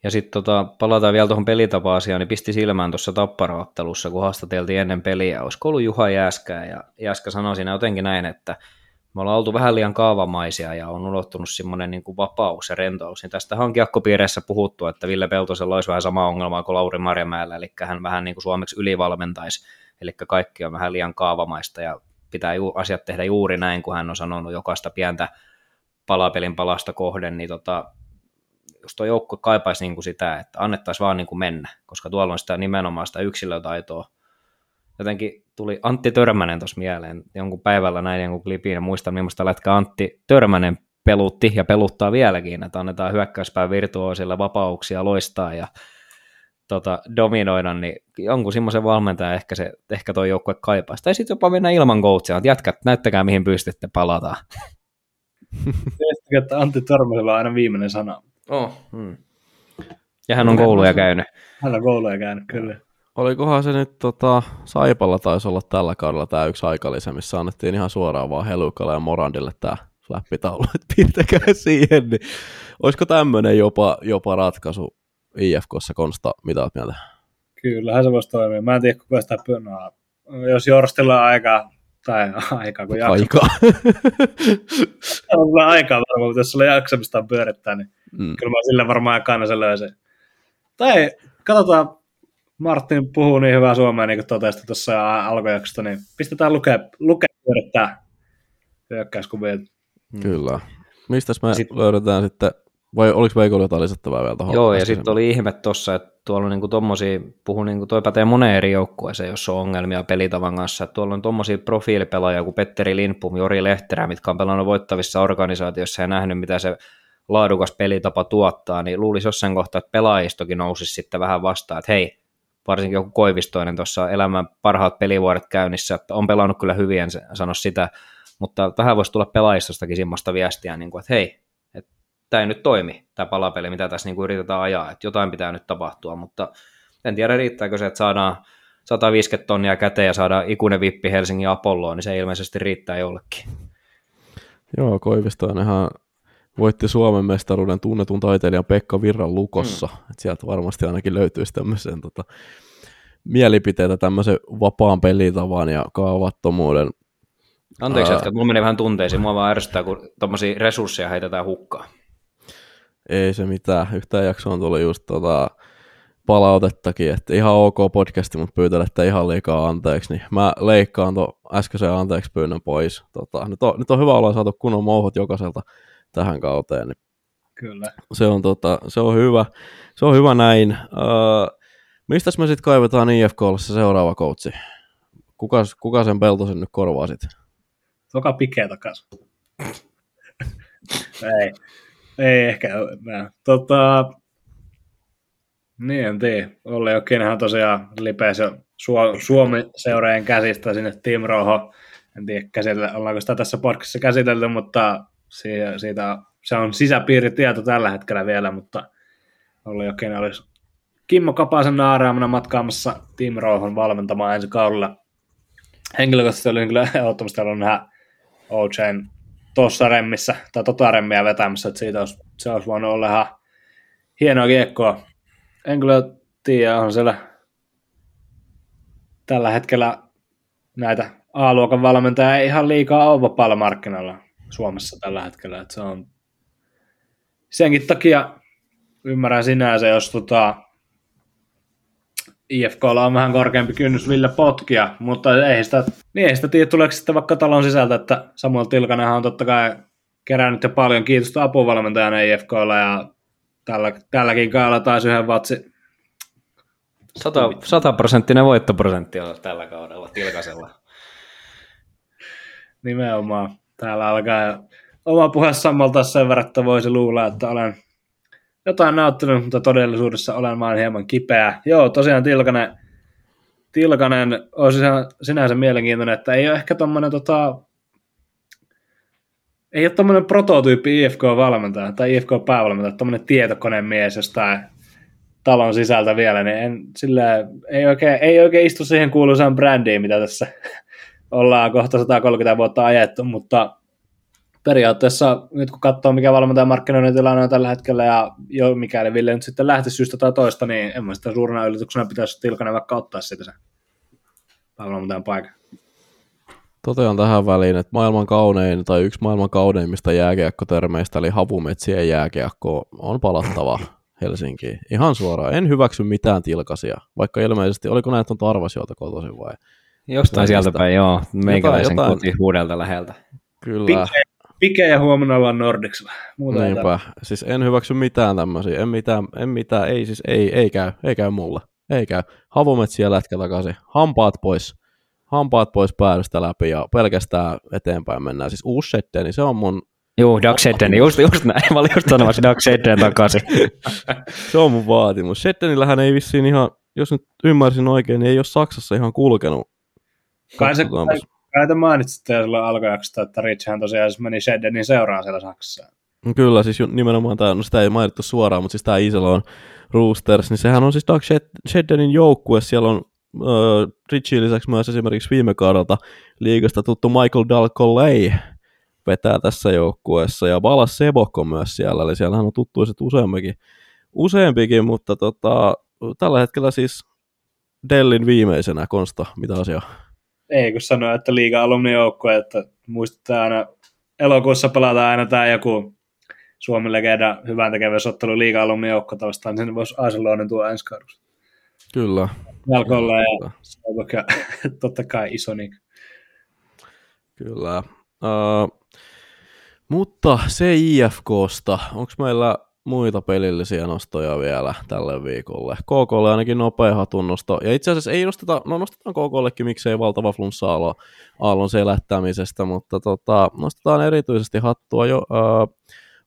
Ja sitten tota, palataan vielä tuohon pelitapa-asiaan, niin pisti silmään tuossa tapparaottelussa, kun haastateltiin ennen peliä, olisiko ollut Juha Jääskää, ja Jääskä sanoi siinä jotenkin näin, että me ollaan oltu vähän liian kaavamaisia ja on ulottunut semmoinen niin kuin vapaus ja rentous. Niin tästä on kiekkopiireissä puhuttu, että Ville Peltosella olisi vähän sama ongelma kuin Lauri Marjamäellä, eli hän vähän niin kuin suomeksi ylivalmentaisi, eli kaikki on vähän liian kaavamaista ja pitää ju- asiat tehdä juuri näin, kun hän on sanonut jokaista pientä palapelin palasta kohden, niin tota, jos tuo joukko kaipaisi niin kuin sitä, että annettaisiin vaan niin kuin mennä, koska tuolla on sitä nimenomaan sitä yksilötaitoa. Jotenkin tuli Antti Törmänen tuossa mieleen, jonkun päivällä näin jonkun klipin, ja muistan millaista lätkä Antti Törmänen pelutti ja peluttaa vieläkin, että annetaan hyökkäyspään virtuoosilla vapauksia loistaa ja tota, dominoida, niin jonkun semmoisen valmentajan ehkä, se, ehkä toi joukkue kaipaisi. Tai sitten jopa mennä ilman coachia, että jätkät, näyttäkää mihin pystytte, palataan. Tiedättekö, että Antti Törmäsellä on aina viimeinen sana. Oh, hmm. Ja hän on kouluja käynyt. Hän on kouluja käynyt, kyllä. Olikohan se nyt tota, Saipalla taisi olla tällä kaudella tämä yksi aikalisä, missä annettiin ihan suoraan vaan Helukalle ja Morandille tämä flappitaulu, että piirtäkää siihen, niin olisiko tämmöinen jopa, jopa ratkaisu IFKssa Konsta, mitä olet mieltä? Kyllähän se voisi toimia. Mä en tiedä, kuka sitä pönää. Jos Jorstilla on aikaa, tai aikaa, kun jaksaa. Aikaa. on aikaa varmaan, mutta jos sulla jaksamista on pyörittää, niin mm. kyllä mä sillä varmaan aikana se löysin. Tai katsotaan, Martin puhuu niin hyvää suomea, niin kuin totesit tuossa alkujaksosta, niin pistetään lukea, lukea pyörittää hyökkäyskuvia. Kyllä. Mistä me sit, löydetään sitten, vai oliko Veikolla jotain lisättävää vielä tuohon? Joo, ja sitten oli ihme tuossa, että tuolla on niinku tommosia, puhun niinku toi pätee moneen eri joukkueeseen, jos on ongelmia pelitavan kanssa, että tuolla on tommosia profiilipelaajia kuin Petteri Lindpum, Jori Lehterä, mitkä on pelannut voittavissa organisaatioissa ja nähnyt, mitä se laadukas pelitapa tuottaa, niin luulisi jossain kohtaa, että pelaajistokin nousisi sitten vähän vastaan, että hei, varsinkin joku Koivistoinen tuossa elämän parhaat pelivuodet käynnissä, on pelannut kyllä hyvin, en sano sitä, mutta vähän voisi tulla pelaajistostakin semmoista viestiä, niin kuin, että hei, että tämä ei nyt toimi, tämä palapeli, mitä tässä niin kuin yritetään ajaa, että jotain pitää nyt tapahtua, mutta en tiedä riittääkö se, että saadaan 150 tonnia käteen ja saadaan ikuinen vippi Helsingin Apolloon, niin se ilmeisesti riittää jollekin. Joo, Koivistoinenhan voitti Suomen mestaruuden tunnetun taiteilijan Pekka Virran lukossa. Mm. Et sieltä varmasti ainakin löytyisi tämmöisen tota, mielipiteitä tämmöisen vapaan pelitavan ja kaavattomuuden. Anteeksi, että mulla menee vähän tunteisiin. Mua vaan ärsyttää, kun tuommoisia resursseja heitetään hukkaan. Ei se mitään. Yhtään jaksoon tuli just tota, palautettakin, että ihan ok podcasti, mutta pyytelette ihan liikaa anteeksi, niin mä leikkaan tuon äskeisen anteeksi pyynnön pois. Tota, nyt, on, nyt on hyvä olla saatu kunnon mouhot jokaiselta tähän kauteen. Niin Kyllä. Se on, tota, se on hyvä. Se on hyvä näin. Uh, Mistä me sitten kaivetaan IFKlle se seuraava koutsi? Kuka, kuka sen Peltosen nyt korvaa sitten? Toka Pike takas. ei, ei ehkä. Nää. Tota, niin, en tiedä. Olli Jokinenhan tosiaan lipeisi Suomi seuraajan käsistä sinne Team Roho. En tiedä, käsitellä, ollaanko sitä tässä podcastissa käsitelty, mutta siitä, siitä, se on sisäpiiritieto tällä hetkellä vielä, mutta oli jokin olisi Kimmo Kapasen naaraamana matkaamassa Team Rohon valmentamaan ensi kaudella. Henkilökohtaisesti oli kyllä ehdottomasti halunnut nähdä tuossa remmissä, tai tota remmiä vetämässä, että siitä olisi, se olisi voinut olla ihan hienoa kiekkoa. En kyllä tiedä, on siellä tällä hetkellä näitä A-luokan valmentajia ei ihan liikaa ole vapaalla markkinoilla. Suomessa tällä hetkellä. Että se on senkin takia ymmärrän sinänsä, jos tota, IFKlla on vähän korkeampi kynnys Ville potkia, mutta ei sitä, niin ei sitä tiedä, tuleeko sitten vaikka talon sisältä, että Samuel Tilkanenhan on totta kai kerännyt jo paljon kiitosta apuvalmentajana IFKlla ja tällä, tälläkin kaudella taisi yhden vatsi. 100, prosenttinen voittoprosentti on tällä kaudella Tilkasella. Nimenomaan. Täällä alkaa oma puhe sammalta sen verran, että voisi luulla, että olen jotain nauttinut, mutta todellisuudessa olen vain hieman kipeä. Joo, tosiaan Tilkanen, Tilkanen on sinänsä mielenkiintoinen, että ei ole ehkä tommonen tota, ei ole tommonen prototyyppi IFK-valmentaja tai IFK-päävalmentaja, tommonen tietokonemies jostain talon sisältä vielä, niin en, sillä, ei, oikein, ei oikein istu siihen kuuluisaan brändiin, mitä tässä ollaan kohta 130 vuotta ajettu, mutta periaatteessa nyt kun katsoo, mikä valmentajan markkinoinnin tilanne on tällä hetkellä, ja jo mikäli Ville nyt sitten lähti syystä tai toista, niin en mä sitä suurena yllätyksenä pitäisi Tilkanen vaikka ottaa sitä sen valmentajan paikan. Totean tähän väliin, että maailman kaunein tai yksi maailman kauneimmista jääkiekkotermeistä, eli havumetsien jääkiekko, on palattava Helsinkiin. Ihan suoraan. En hyväksy mitään tilkasia, vaikka ilmeisesti, oliko näitä on Tarvasiolta kotoisin vai? Jostain sieltä päin, joo. Meikäläisen jotain, koti huudelta läheltä. Kyllä. Pike ja huomenna ollaan Nordicsilla. Muuta Niinpä. Siis en hyväksy mitään tämmöisiä. En mitään, en mitään. Ei siis, ei, ei käy. Ei käy mulle. Ei käy. Havumetsiä lätkä takaisin. Hampaat pois. Hampaat pois päädystä läpi ja pelkästään eteenpäin mennään. Siis uusi sette, niin se on mun Joo, Doug Shedden, just, just näin. Mä olin just sanomassa Doug Shedden takaisin. se on mun vaatimus. Sheddenillähän ei vissiin ihan, jos nyt ymmärsin oikein, niin ei ole Saksassa ihan kulkenut. Kai se, Kai te mainitsitte jo silloin alkujaksosta, että Richhän tosiaan meni Sheddenin seuraan siellä Saksassa. Kyllä, siis nimenomaan tämä, no sitä ei mainittu suoraan, mutta siis tämä Iselon Roosters, niin sehän on siis Doug Sheddenin joukkue, siellä on äh, Richie lisäksi myös esimerkiksi viime kaudelta liigasta tuttu Michael Dalcoley vetää tässä joukkueessa, ja Balas Sebok on myös siellä, eli siellähän on tuttuiset useampikin, useampikin mutta tota, tällä hetkellä siis Dellin viimeisenä, Konsta, mitä asiaa? Ei kun sanoa, että liiga alumni joukkue, että muistetaan aina, elokuussa pelataan aina tämä joku Suomen legenda hyvän tekeväisottelu liiga alumni joukkue vastaan, niin sen voisi Aiseloinen tuo ensi kauduksi. Kyllä. Jalkoilla ja ja totta kai iso niin. Kyllä. Uh, mutta se IFKsta, onko meillä muita pelillisiä nostoja vielä tälle viikolle. KKlle ainakin nopea hatunnosto. Ja itse asiassa ei nosteta, no nostetaan KKllekin, miksei valtava flunssa aallon selättämisestä, mutta tota, nostetaan erityisesti hattua jo äh,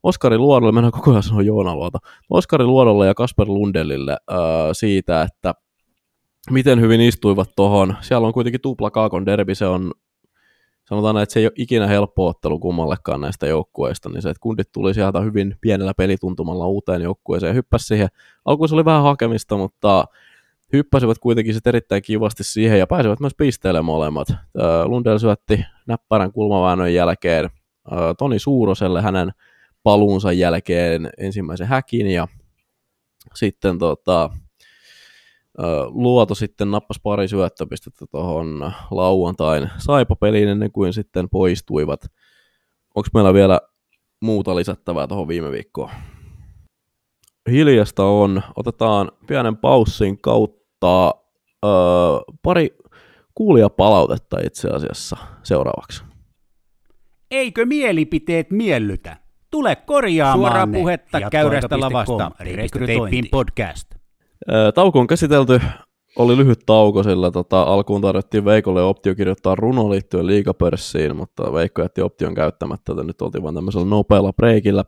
Oskari Luodolle, mennään koko ajan sanoa Joona Luota, Oskari Luodolle ja Kasper Lundellille äh, siitä, että miten hyvin istuivat tuohon. Siellä on kuitenkin tupla Kaakon derbi, se on sanotaan, että se ei ole ikinä helppo ottelu kummallekaan näistä joukkueista, niin se, että kundit tuli sieltä hyvin pienellä pelituntumalla uuteen joukkueeseen hyppäsi siihen. Alkuun se oli vähän hakemista, mutta hyppäsivät kuitenkin sitten erittäin kivasti siihen ja pääsivät myös pisteelle molemmat. Lundell syötti näppärän kulmaväännön jälkeen Toni Suuroselle hänen paluunsa jälkeen ensimmäisen häkin ja sitten tota, Luoto sitten nappasi pari syöttöpistettä tuohon lauantain saipapeliin ennen kuin sitten poistuivat. Onko meillä vielä muuta lisättävää tuohon viime viikkoon? Hiljasta on. Otetaan pienen paussin kautta öö, pari kuulijapalautetta itse asiassa seuraavaksi. Eikö mielipiteet miellytä? Tule korjaamaan Suoraa puhetta käyrästä lavasta. Rekrytointi podcast. Tauko on käsitelty, oli lyhyt tauko, sillä tota, alkuun tarjottiin Veikolle optio kirjoittaa runo liittyen liikapörssiin, mutta Veikko jätti option käyttämättä, että nyt oltiin vain tämmöisellä nopealla breikillä.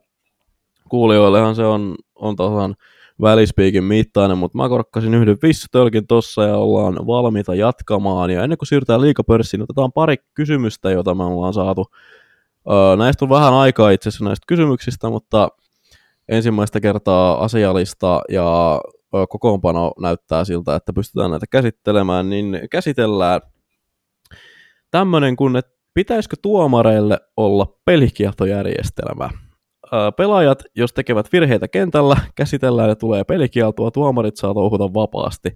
Kuulijoillehan se on, on tasan välispiikin mittainen, mutta mä korkkasin yhden vissutölkin tossa ja ollaan valmiita jatkamaan. Ja ennen kuin siirrytään liikapörssiin, otetaan pari kysymystä, joita me ollaan saatu. Öö, näistä on vähän aikaa itse asiassa näistä kysymyksistä, mutta ensimmäistä kertaa asialista ja kokoonpano näyttää siltä, että pystytään näitä käsittelemään, niin käsitellään tämmöinen kuin, että pitäisikö tuomareille olla pelikieltojärjestelmä. Pelaajat, jos tekevät virheitä kentällä, käsitellään ja tulee pelikieltoa, tuomarit saa touhuta vapaasti.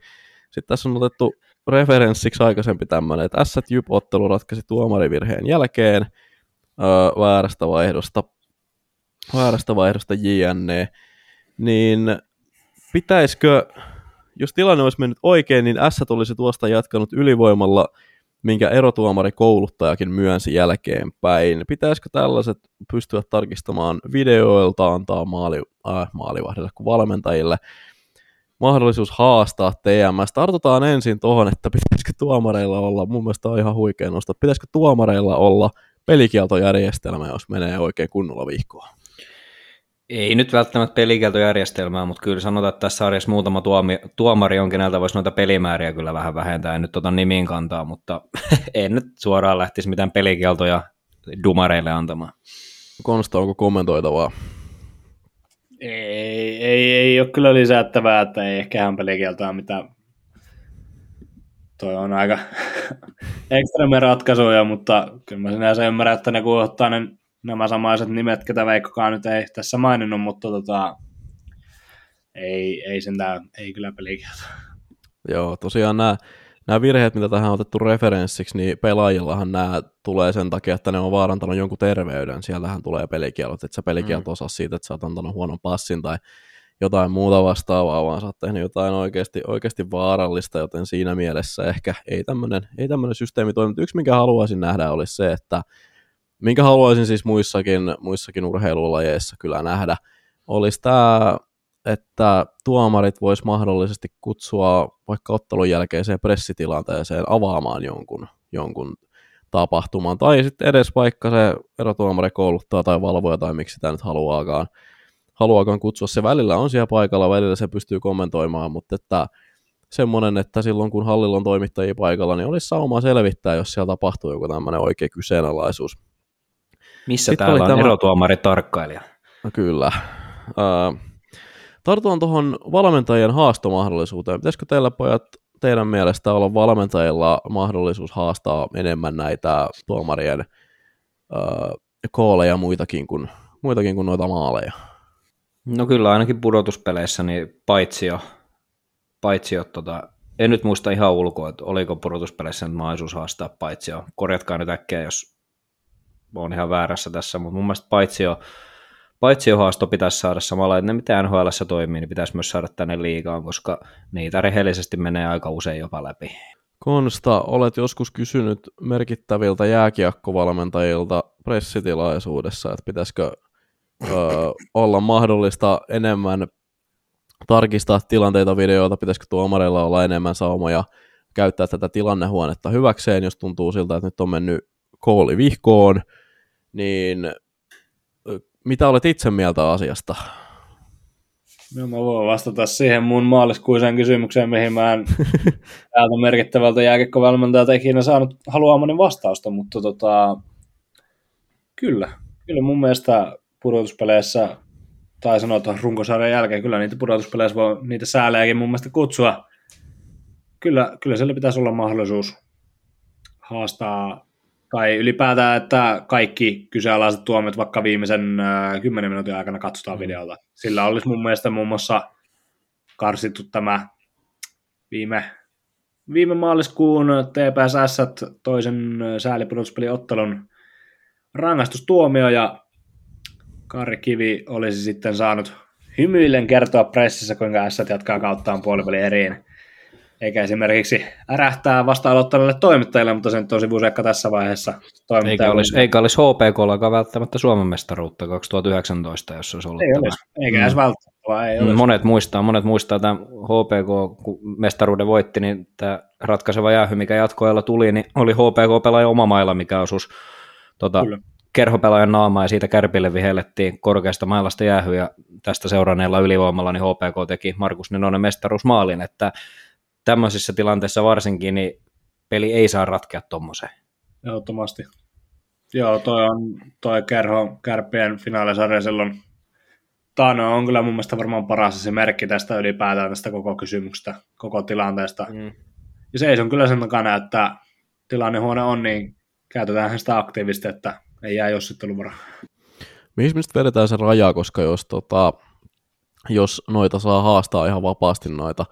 Sitten tässä on otettu referenssiksi aikaisempi tämmöinen, että s ottelu ratkaisi tuomarivirheen jälkeen väärästä vaihdosta väärästä vaihdosta JNE, niin pitäisikö, jos tilanne olisi mennyt oikein, niin S olisi tuosta jatkanut ylivoimalla, minkä erotuomari kouluttajakin myönsi jälkeenpäin. Pitäisikö tällaiset pystyä tarkistamaan videoilta, antaa maali, äh, maalivahdille kuin valmentajille mahdollisuus haastaa TMS. Tartutaan ensin tuohon, että pitäisikö tuomareilla olla, mun mielestä on ihan huikea nosta, pitäisikö tuomareilla olla pelikieltojärjestelmä, jos menee oikein kunnolla vihkoa? Ei nyt välttämättä pelikieltojärjestelmää, mutta kyllä sanotaan, että tässä sarjassa muutama tuomi, tuomari onkin näiltä voisi noita pelimääriä kyllä vähän vähentää. En nyt ota nimiin kantaa, mutta en nyt suoraan lähtisi mitään pelikieltoja dumareille antamaan. Konsta, onko kommentoitavaa? Ei, ei, ei ole kyllä lisättävää, että ei ehkä ihan pelikieltoa, mitä toi on aika ekstreme ratkaisuja, mutta kyllä mä sinänsä ymmärrän, että ne kun ottaa ne, nämä samaiset nimet, ketä Veikkokaan nyt ei tässä maininnut, mutta tota, ei, ei sentään, ei kyllä pelikielto. Joo, tosiaan nämä nämä virheet, mitä tähän on otettu referenssiksi, niin pelaajillahan nämä tulee sen takia, että ne on vaarantanut jonkun terveyden. Sieltähän tulee pelikielot, että sä pelikielto mm. osaa siitä, että sä oot antanut huonon passin tai jotain muuta vastaavaa, vaan sä oot tehnyt jotain oikeasti, oikeasti vaarallista, joten siinä mielessä ehkä ei tämmöinen ei tämmönen systeemi toimi. Yksi, minkä haluaisin nähdä, olisi se, että minkä haluaisin siis muissakin, muissakin urheilulajeissa kyllä nähdä, olisi tämä että tuomarit vois mahdollisesti kutsua vaikka ottelun jälkeiseen pressitilanteeseen avaamaan jonkun, jonkun tapahtuman, tai sitten edes vaikka se erotuomari kouluttaa tai valvoja tai miksi sitä nyt haluaakaan, haluaakaan kutsua. Se välillä on siellä paikalla, välillä se pystyy kommentoimaan, mutta että semmoinen, että silloin kun hallilla on toimittajia paikalla, niin olisi sauma selvittää, jos siellä tapahtuu joku tämmöinen oikea kyseenalaisuus. Missä Sitten täällä on tämä... erotuomari tarkkailija? No, kyllä. Uh, Tartutaan tuohon valmentajien haastomahdollisuuteen. Pitäisikö teillä pojat teidän mielestä olla valmentajilla mahdollisuus haastaa enemmän näitä tuomarien äh, kooleja muitakin kuin, muitakin kuin noita maaleja? No kyllä ainakin pudotuspeleissä niin paitsi jo, paitsi jo tota, en nyt muista ihan ulkoa, että oliko pudotuspeleissä mahdollisuus haastaa paitsi jo. Korjatkaa nyt äkkiä, jos on ihan väärässä tässä, mutta mun mielestä paitsi jo paitsi jo haasto pitäisi saada samalla, että ne mitä NHL toimii, niin pitäisi myös saada tänne liigaan, koska niitä rehellisesti menee aika usein jopa läpi. Konsta, olet joskus kysynyt merkittäviltä jääkiekkovalmentajilta pressitilaisuudessa, että pitäisikö ö, olla mahdollista enemmän tarkistaa tilanteita videoita, pitäisikö tuomareilla olla enemmän saumoja käyttää tätä tilannehuonetta hyväkseen, jos tuntuu siltä, että nyt on mennyt kooli vihkoon, niin mitä olet itse mieltä asiasta? No mä voin vastata siihen mun maaliskuiseen kysymykseen, mihin mä en täältä merkittävältä jääkekkovalmentajalta ikinä saanut haluamani vastausta, mutta tota, kyllä, kyllä mun mielestä pudotuspeleissä, tai sanotaan runkosarjan jälkeen, kyllä niitä pudotuspeleissä voi niitä säälejäkin mun mielestä kutsua. Kyllä, kyllä siellä pitäisi olla mahdollisuus haastaa tai ylipäätään, että kaikki kyseenalaiset tuomiot vaikka viimeisen äh, 10 minuutin aikana katsotaan mm. videolta. Sillä olisi mun mielestä muun muassa karsittu tämä viime, viime maaliskuun TPSS toisen säälipudotuspelin ottelun rangaistustuomio ja Kari Kivi olisi sitten saanut hymyillen kertoa pressissä, kuinka S jatkaa kauttaan puolivälin eriin eikä esimerkiksi ärähtää vasta-aloittaneelle toimittajille, mutta sen tosi vuosekka tässä vaiheessa. Eikä olisi, eikä olisi HPK välttämättä Suomen mestaruutta 2019, jos se olisi ollut. Ei tämä. olisi, eikä mm. edes välttämättä. Ei olisi. Monet muistaa, monet muistaa tämän HPK, kun mestaruuden voitti, niin tämä ratkaiseva jäähy, mikä jatkoajalla tuli, niin oli HPK-pelaaja oma mailla, mikä osuus tota, kerhopelaajan naamaa ja siitä kärpille vihellettiin korkeasta mailasta jäähy ja tästä seuranneella ylivoimalla niin HPK teki Markus Nenonen mestaruusmaalin, että tämmöisissä tilanteissa varsinkin, niin peli ei saa ratkea tuommoiseen. Ehdottomasti. Joo, toi on toi kerho kärppien finaalisarja silloin Taano on kyllä mun mielestä varmaan paras se merkki tästä ylipäätään tästä koko kysymyksestä, koko tilanteesta. Mm. Ja se on kyllä sen takana, että tilannehuone on, niin käytetään sitä aktiivisesti, että ei jää jossitteluvara. Mihin mistä vedetään se raja, koska jos, tota, jos noita saa haastaa ihan vapaasti noita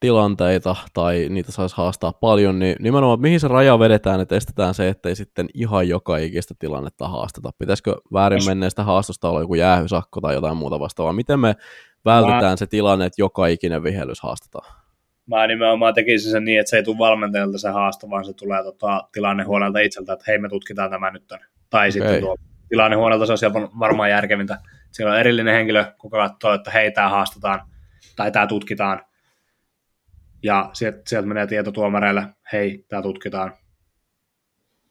tilanteita tai niitä saisi haastaa paljon, niin nimenomaan mihin se raja vedetään, että estetään se, ettei sitten ihan joka ikistä tilannetta haasteta. Pitäisikö väärin menneestä haastosta olla joku jäähysakko tai jotain muuta vastaavaa? Miten me vältetään Mä... se tilanne, että joka ikinen vihellys haastetaan? Mä nimenomaan tekisin sen niin, että se ei tule valmentajalta se haasto, vaan se tulee tota, tilannehuoneelta itseltä, että hei me tutkitaan tämä nyt. Tai okay. sitten tuo tilannehuoneelta se olisi varmaan järkevintä. Siellä on erillinen henkilö, kuka katsoo, että hei tämä haastetaan tai tämä tutkitaan ja sieltä, sieltä menee tieto tuomareille, hei, tämä tutkitaan,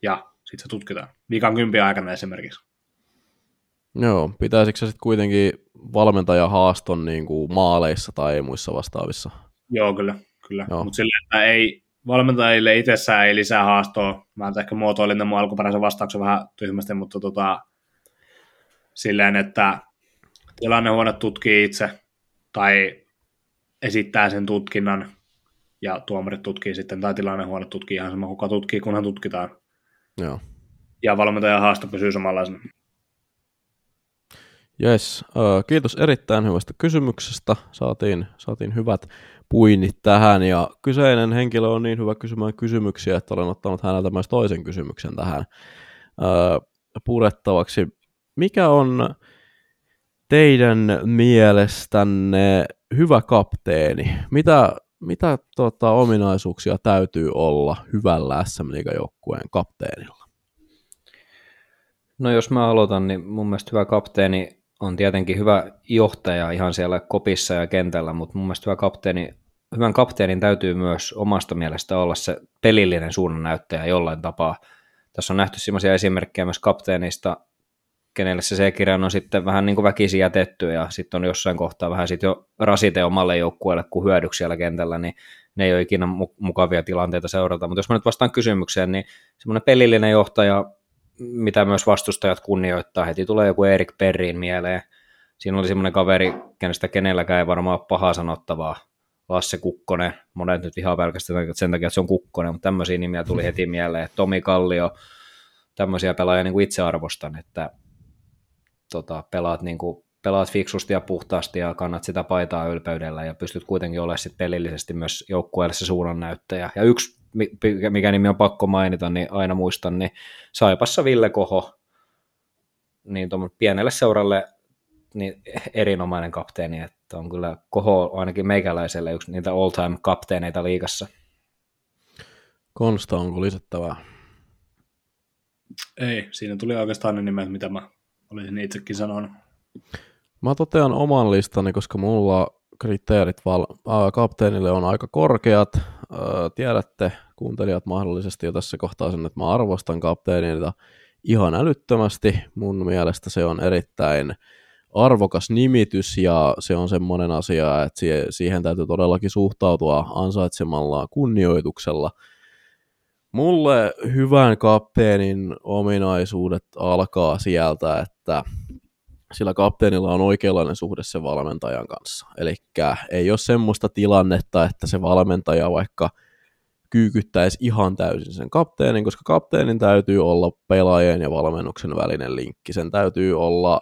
ja sitten se tutkitaan. Viikan kympi aikana esimerkiksi. Joo, pitäisikö se sitten kuitenkin valmentaja haaston niin kuin maaleissa tai muissa vastaavissa? Joo, kyllä. kyllä. Mutta sillä, että ei, valmentajille itsessään ei lisää haastoa. Mä ehkä muotoilin tämän mun alkuperäisen vastauksen vähän tyhmästi, mutta tota, silleen, että tilannehuone tutkii itse tai esittää sen tutkinnan ja tuomarit tutkii sitten, tai tilannehuone tutkii ihan sama, kuka tutkii, kunhan tutkitaan. Joo. Ja valmentajan haasto pysyy samanlaisena. Yes, kiitos erittäin hyvästä kysymyksestä. Saatiin, saatiin hyvät puinnit tähän ja kyseinen henkilö on niin hyvä kysymään kysymyksiä, että olen ottanut häneltä myös toisen kysymyksen tähän purettavaksi. Mikä on teidän mielestänne hyvä kapteeni? Mitä mitä tota, ominaisuuksia täytyy olla hyvällä SM joukkueen kapteenilla? No jos mä aloitan, niin mun mielestä hyvä kapteeni on tietenkin hyvä johtaja ihan siellä kopissa ja kentällä, mutta mun mielestä hyvä kapteeni, hyvän kapteenin täytyy myös omasta mielestä olla se pelillinen suunnannäyttäjä jollain tapaa. Tässä on nähty sellaisia esimerkkejä myös kapteenista, kenelle se C-kirja on sitten vähän niin kuin väkisin jätetty ja sitten on jossain kohtaa vähän sitten jo rasite omalle joukkueelle kuin hyödyksi siellä kentällä, niin ne ei ole ikinä mukavia tilanteita seurata. Mutta jos mä nyt vastaan kysymykseen, niin semmoinen pelillinen johtaja, mitä myös vastustajat kunnioittaa, heti tulee joku Erik Perriin mieleen. Siinä oli semmoinen kaveri, kenestä kenelläkään ei varmaan ole pahaa sanottavaa. Lasse Kukkonen, monet nyt ihan pelkästään sen takia, että se on Kukkonen, mutta tämmöisiä nimiä tuli heti mieleen. Tomi Kallio, tämmöisiä pelaajia niin kuin itse arvostan, että tota, pelaat, niin kuin, pelaat fiksusti ja puhtaasti ja kannat sitä paitaa ylpeydellä ja pystyt kuitenkin olemaan sit pelillisesti myös joukkueelle se suunnannäyttäjä. Ja yksi, mikä nimi on pakko mainita, niin aina muistan, niin Saipassa Ville Koho, niin pienelle seuralle niin erinomainen kapteeni, että on kyllä Koho ainakin meikäläiselle yksi niitä all-time kapteeneita liigassa. Konsta, onko lisättävää? Ei, siinä tuli oikeastaan ne nimet, mitä mä olisin itsekin sanonut. Mä totean oman listani, koska mulla kriteerit val- äh, kapteenille on aika korkeat. Äh, tiedätte, kuuntelijat mahdollisesti jo tässä kohtaa sen, että mä arvostan kapteenilta ihan älyttömästi. Mun mielestä se on erittäin arvokas nimitys ja se on semmoinen asia, että siihen täytyy todellakin suhtautua ansaitsemalla kunnioituksella – Mulle hyvän kapteenin ominaisuudet alkaa sieltä, että sillä kapteenilla on oikeanlainen suhde sen valmentajan kanssa. Eli ei ole semmoista tilannetta, että se valmentaja vaikka kyykyttäisi ihan täysin sen kapteenin, koska kapteenin täytyy olla pelaajien ja valmennuksen välinen linkki. Sen täytyy olla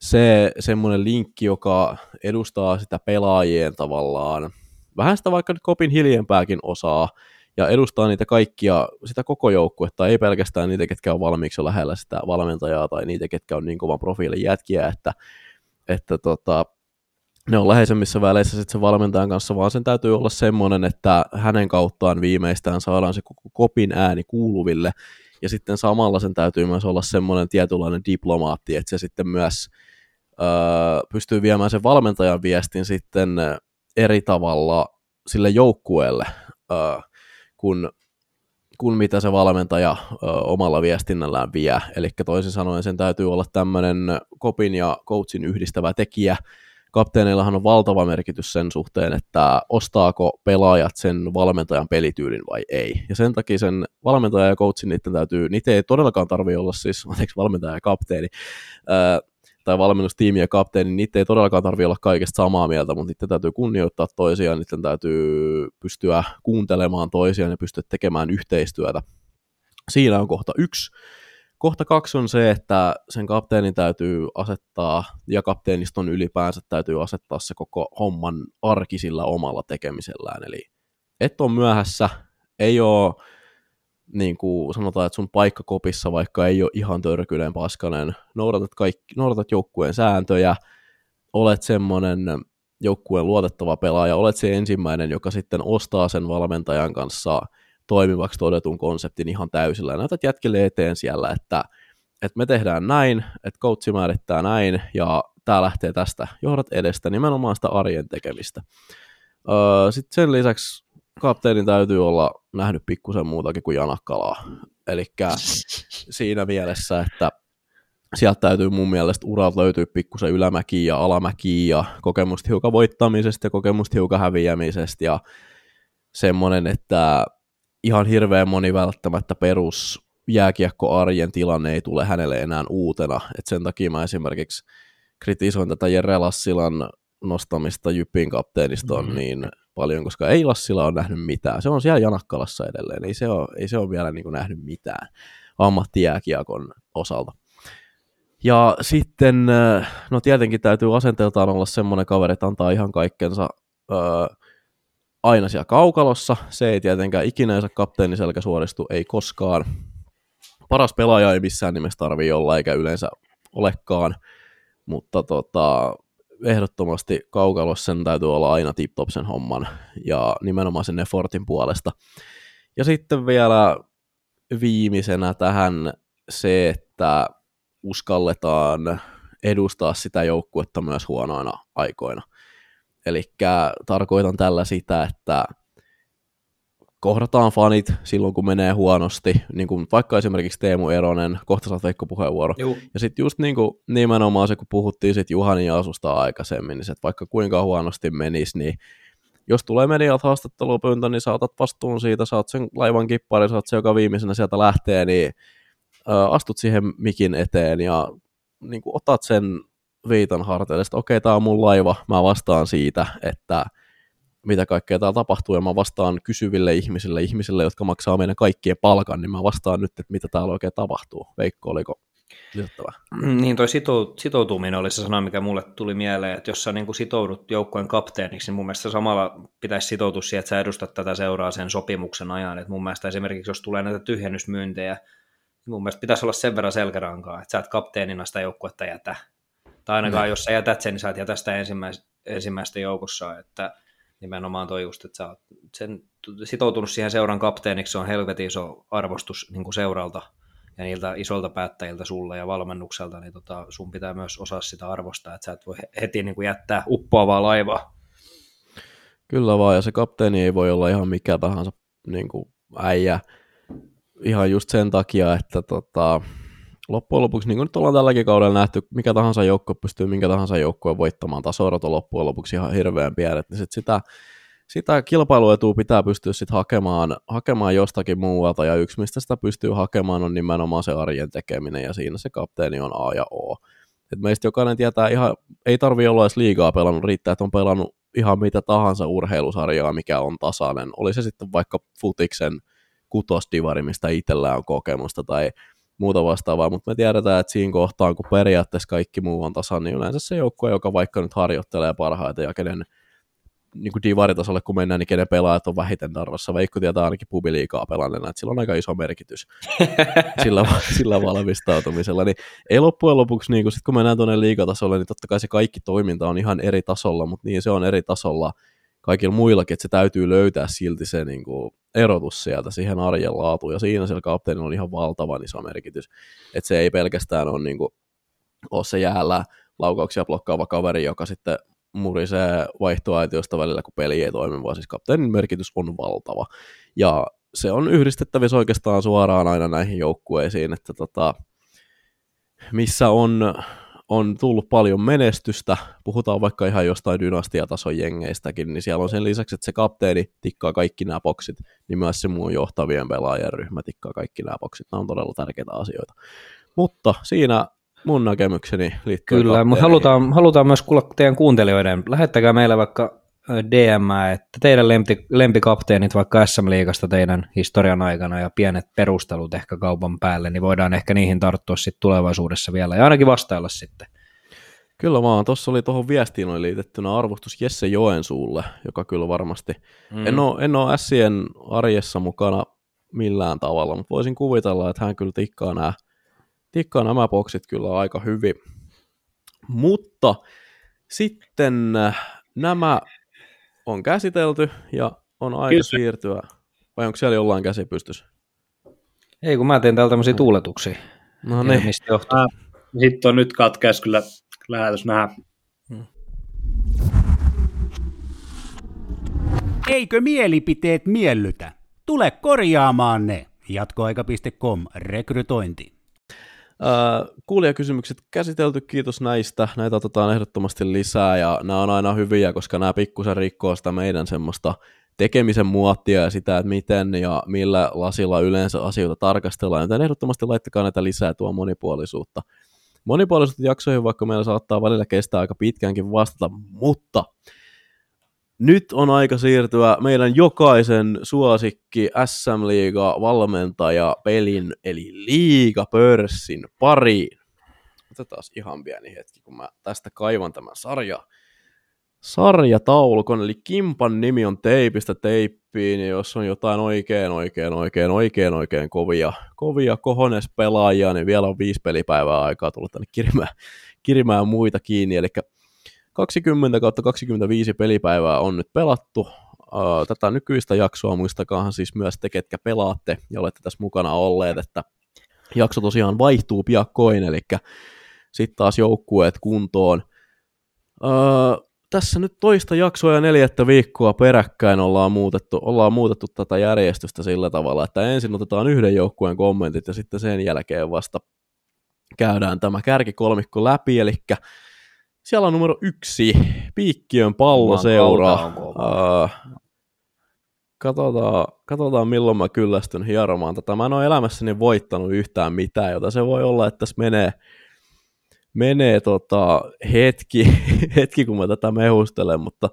se semmoinen linkki, joka edustaa sitä pelaajien tavallaan, vähän sitä vaikka nyt kopin hiljempääkin osaa, ja edustaa niitä kaikkia, sitä koko joukkuetta, ei pelkästään niitä, ketkä on valmiiksi lähellä sitä valmentajaa tai niitä, ketkä on niin kovan profiilin jätkiä, että, että tota, ne on läheisemmissä väleissä sitten se valmentajan kanssa, vaan sen täytyy olla semmoinen, että hänen kauttaan viimeistään saadaan se koko kopin ääni kuuluville, ja sitten samalla sen täytyy myös olla semmoinen tietynlainen diplomaatti, että se sitten myös öö, pystyy viemään sen valmentajan viestin sitten eri tavalla sille joukkueelle, öö, kuin, kuin mitä se valmentaja ö, omalla viestinnällään vie. Eli toisin sanoen sen täytyy olla tämmöinen kopin ja coachin yhdistävä tekijä. Kapteeneillahan on valtava merkitys sen suhteen, että ostaako pelaajat sen valmentajan pelityylin vai ei. Ja sen takia sen valmentaja ja coachin niiden täytyy, niitä ei todellakaan tarvitse olla siis, anteeksi, valmentaja ja kapteeni, tai valmennustiimi ja kapteeni, niin niitä ei todellakaan tarvitse olla kaikesta samaa mieltä, mutta niiden täytyy kunnioittaa toisiaan, niiden täytyy pystyä kuuntelemaan toisiaan ja pystyä tekemään yhteistyötä. Siinä on kohta yksi. kohta kaksi on se, että sen kapteenin täytyy asettaa, ja kapteeniston ylipäänsä täytyy asettaa se koko homman arkisilla omalla tekemisellään. Eli et on myöhässä, ei ole niin kuin sanotaan, että sun paikka kopissa, vaikka ei ole ihan törkyinen paskanen, noudatat, kaikki, noudatat joukkueen sääntöjä, olet semmoinen joukkueen luotettava pelaaja, olet se ensimmäinen, joka sitten ostaa sen valmentajan kanssa toimivaksi todetun konseptin ihan täysillä. Ja näytät jätkille eteen siellä, että, että me tehdään näin, että coachi määrittää näin, ja tämä lähtee tästä. Johdat edestä nimenomaan sitä arjen tekemistä. Öö, sitten sen lisäksi kapteenin täytyy olla nähnyt pikkusen muutakin kuin janakkalaa. Eli siinä mielessä, että sieltä täytyy mun mielestä uralta löytyy pikkusen ylämäki ja alamäki ja kokemusta hiukan voittamisesta ja kokemusta hiukan häviämisestä ja semmoinen, että ihan hirveän moni välttämättä perus jääkiekko-arjen tilanne ei tule hänelle enää uutena. Et sen takia mä esimerkiksi kritisoin tätä Jere Lassilan nostamista Jypin kapteenistoon mm-hmm. niin paljon, koska ei Lassila ole nähnyt mitään. Se on siellä Janakkalassa edelleen, ei se ole, ei se ole vielä niin kuin nähnyt mitään ammattijääkiekon osalta. Ja sitten, äh, no tietenkin täytyy asenteeltaan olla semmoinen kaveri, että antaa ihan kaikkensa öö, aina siellä kaukalossa. Se ei tietenkään ikinä kapteeni selkä suoristu, ei koskaan. Paras pelaaja ei missään nimessä tarvii olla, eikä yleensä olekaan. Mutta tota, ehdottomasti kaukalossa sen täytyy olla aina tip sen homman ja nimenomaan sen effortin puolesta. Ja sitten vielä viimeisenä tähän se, että uskalletaan edustaa sitä joukkuetta myös huonoina aikoina. Eli tarkoitan tällä sitä, että kohdataan fanit silloin, kun menee huonosti, niin kuin vaikka esimerkiksi Teemu Eronen, kohta saat Veikko puheenvuoro. Juu. Ja sitten just niin kuin nimenomaan se, kun puhuttiin sit Juhani ja Asusta aikaisemmin, niin että vaikka kuinka huonosti menisi, niin jos tulee medialta haastattelupyyntö, niin saatat vastuun siitä, saat sen laivan kippari, saat se, joka viimeisenä sieltä lähtee, niin ö, astut siihen mikin eteen ja niin kuin otat sen viitan harteille, että okei, okay, tämä on mun laiva, mä vastaan siitä, että mitä kaikkea täällä tapahtuu, ja mä vastaan kysyville ihmisille, ihmisille, jotka maksaa meidän kaikkien palkan, niin mä vastaan nyt, että mitä täällä oikein tapahtuu. Veikko, oliko lisättävä? Mm, niin, toi sitoutuminen oli se sana, mikä mulle tuli mieleen, että jos sä niin sitoudut joukkueen kapteeniksi, niin mun mielestä samalla pitäisi sitoutua siihen, että sä edustat tätä seuraa sen sopimuksen ajan. Et mun mielestä esimerkiksi, jos tulee näitä tyhjennysmyyntejä, niin mun mielestä pitäisi olla sen verran selkärankaa, että sä et kapteenina sitä joukkuetta jätä. Tai ainakaan mm. jos sä jätät sen, niin sä et jätä sitä ensimmäistä, ensimmäistä joukossa, että nimenomaan toi just, että sä oot sen sitoutunut siihen seuran kapteeniksi, se on helvetin iso arvostus niin kuin seuralta ja niiltä isolta päättäjiltä sulle ja valmennukselta, niin tota, sun pitää myös osaa sitä arvostaa, että sä et voi heti niin kuin jättää uppoavaa laivaa. Kyllä vaan, ja se kapteeni ei voi olla ihan mikä tahansa niin kuin äijä, ihan just sen takia, että tota, loppujen lopuksi, niin kuin nyt ollaan tälläkin kaudella nähty, mikä tahansa joukko pystyy minkä tahansa joukkoon voittamaan, tasorot on loppujen lopuksi ihan hirveän pienet, niin sit sitä, sitä kilpailuetua pitää pystyä sit hakemaan, hakemaan jostakin muualta, ja yksi mistä sitä pystyy hakemaan on nimenomaan se arjen tekeminen, ja siinä se kapteeni on A ja O. Et meistä jokainen tietää ihan, ei tarvi olla edes liigaa pelannut, riittää, että on pelannut ihan mitä tahansa urheilusarjaa, mikä on tasainen. Oli se sitten vaikka futiksen kutosdivari, mistä itsellä on kokemusta, tai muuta vastaavaa, mutta me tiedetään, että siinä kohtaa, kun periaatteessa kaikki muu on tasan, niin yleensä se joukkue, joka vaikka nyt harjoittelee parhaiten ja kenen niin kuin divaritasolle kun mennään, niin kenen pelaajat on vähiten tarvassa. Veikko tietää ainakin pubiliikaa pelanneena, että sillä on aika iso merkitys sillä, sillä valmistautumisella. Niin ei loppujen lopuksi, niin kun, sit kun mennään tuonne liikatasolle, niin totta kai se kaikki toiminta on ihan eri tasolla, mutta niin se on eri tasolla kaikilla muillakin, että se täytyy löytää silti se niin kuin, erotus sieltä siihen arjen laatuun, ja siinä sillä kapteenilla on ihan valtavan iso merkitys, että se ei pelkästään ole, niin kuin, ole se jäällä laukauksia blokkaava kaveri, joka sitten murisee vaihtoaitiosta välillä, kun peli ei toimi, vaan siis kapteenin merkitys on valtava. Ja se on yhdistettävissä oikeastaan suoraan aina näihin joukkueisiin, että tota, missä on on tullut paljon menestystä, puhutaan vaikka ihan jostain dynastiatason jengeistäkin, niin siellä on sen lisäksi, että se kapteeni tikkaa kaikki nämä boksit, niin myös se muun johtavien pelaajien ryhmä tikkaa kaikki nämä boksit. Nämä on todella tärkeitä asioita. Mutta siinä mun näkemykseni liittyy Kyllä, mutta halutaan, halutaan myös kuulla teidän kuuntelijoiden. Lähettäkää meille vaikka DM, että teidän lempi, lempikapteenit vaikka SM-liigasta teidän historian aikana ja pienet perustelut ehkä kaupan päälle, niin voidaan ehkä niihin tarttua sitten tulevaisuudessa vielä ja ainakin vastailla sitten. Kyllä vaan, tuossa oli tuohon viestiin oli liitettynä arvostus Jesse Joensuulle, joka kyllä varmasti, mm. en, ole, en ole Sien arjessa mukana millään tavalla, mutta voisin kuvitella, että hän kyllä tikkaa nämä, tikkaa nämä boksit kyllä aika hyvin. Mutta sitten äh, nämä on käsitelty ja on aika Kyllä. siirtyä. Vai onko siellä jollain käsi pystyssä? Ei, kun mä teen täällä tämmöisiä tuuletuksia. No niin. Mistä johtuu? Sitten on nyt katkeas kyllä lähetys nähdä. Hmm. Eikö mielipiteet miellytä? Tule korjaamaan ne. Jatkoaika.com rekrytointi. Kuulijakysymykset käsitelty, kiitos näistä. Näitä otetaan ehdottomasti lisää ja nämä on aina hyviä, koska nämä pikkusen rikkoo sitä meidän semmoista tekemisen muottia ja sitä, että miten ja millä lasilla yleensä asioita tarkastellaan. Joten ehdottomasti laittakaa näitä lisää tuo monipuolisuutta. Monipuolisuutta jaksoihin, vaikka meillä saattaa välillä kestää aika pitkäänkin vastata, mutta nyt on aika siirtyä meidän jokaisen suosikki SM Liiga valmentaja pelin eli liigapörssin pariin. Otetaan ihan pieni hetki, kun mä tästä kaivan tämän sarja, sarjataulukon, eli Kimpan nimi on teipistä teippiin, ja jos on jotain oikein, oikein, oikein, oikein, oikein kovia, kovia kohones pelaajia, niin vielä on viisi pelipäivää aikaa tulla tänne kirimään, kirimään muita kiinni, eli 20 kautta 25 pelipäivää on nyt pelattu. Tätä nykyistä jaksoa muistakaahan siis myös te, ketkä pelaatte ja olette tässä mukana olleet, että jakso tosiaan vaihtuu piakkoin, eli sitten taas joukkueet kuntoon. Öö, tässä nyt toista jaksoa ja neljättä viikkoa peräkkäin ollaan muutettu, ollaan muutettu tätä järjestystä sillä tavalla, että ensin otetaan yhden joukkueen kommentit ja sitten sen jälkeen vasta käydään tämä kärkikolmikko läpi, eli siellä on numero yksi, Piikkiön palloseura. Uh, katsotaan, katsotaan, milloin mä kyllästyn hieromaan tätä. Mä en ole elämässäni voittanut yhtään mitään, jota se voi olla, että tässä menee, menee tota hetki, hetki, kun mä tätä mehustelen, mutta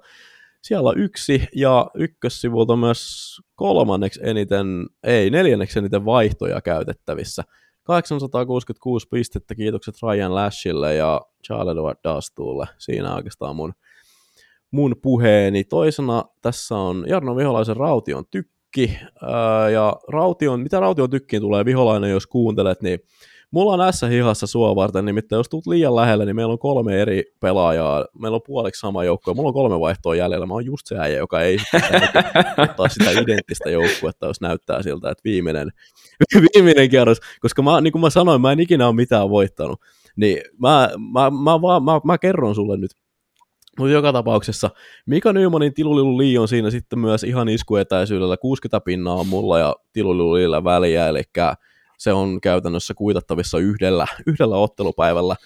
siellä on yksi ja ykkössivulta myös kolmanneksi eniten, ei neljänneksi eniten vaihtoja käytettävissä. 866 pistettä, kiitokset Ryan Lashille ja Charles Edward Dastuulle. Siinä oikeastaan mun, mun puheeni. Toisena tässä on Jarno Viholaisen Raution tykki. Ää, ja Raution, mitä Raution tykkiin tulee Viholainen, jos kuuntelet, niin Mulla on tässä hihassa sua varten, nimittäin jos tulet liian lähelle, niin meillä on kolme eri pelaajaa. Meillä on puoliksi sama joukkue. Mulla on kolme vaihtoa jäljellä. Mä oon just se äijä, joka ei ottaa sitä identtistä joukkuetta, jos näyttää siltä, että viimeinen, viimeinen kierros. Koska mä, niin kuin mä sanoin, mä en ikinä ole mitään voittanut. Niin mä, mä, mä, mä, mä, mä kerron sulle nyt, mutta joka tapauksessa Mika Nymanin Tilulilu Li on siinä sitten myös ihan iskuetäisyydellä 60 pinnaa on mulla ja Tilulilu väliä, eli se on käytännössä kuitattavissa yhdellä, yhdellä ottelupäivällä.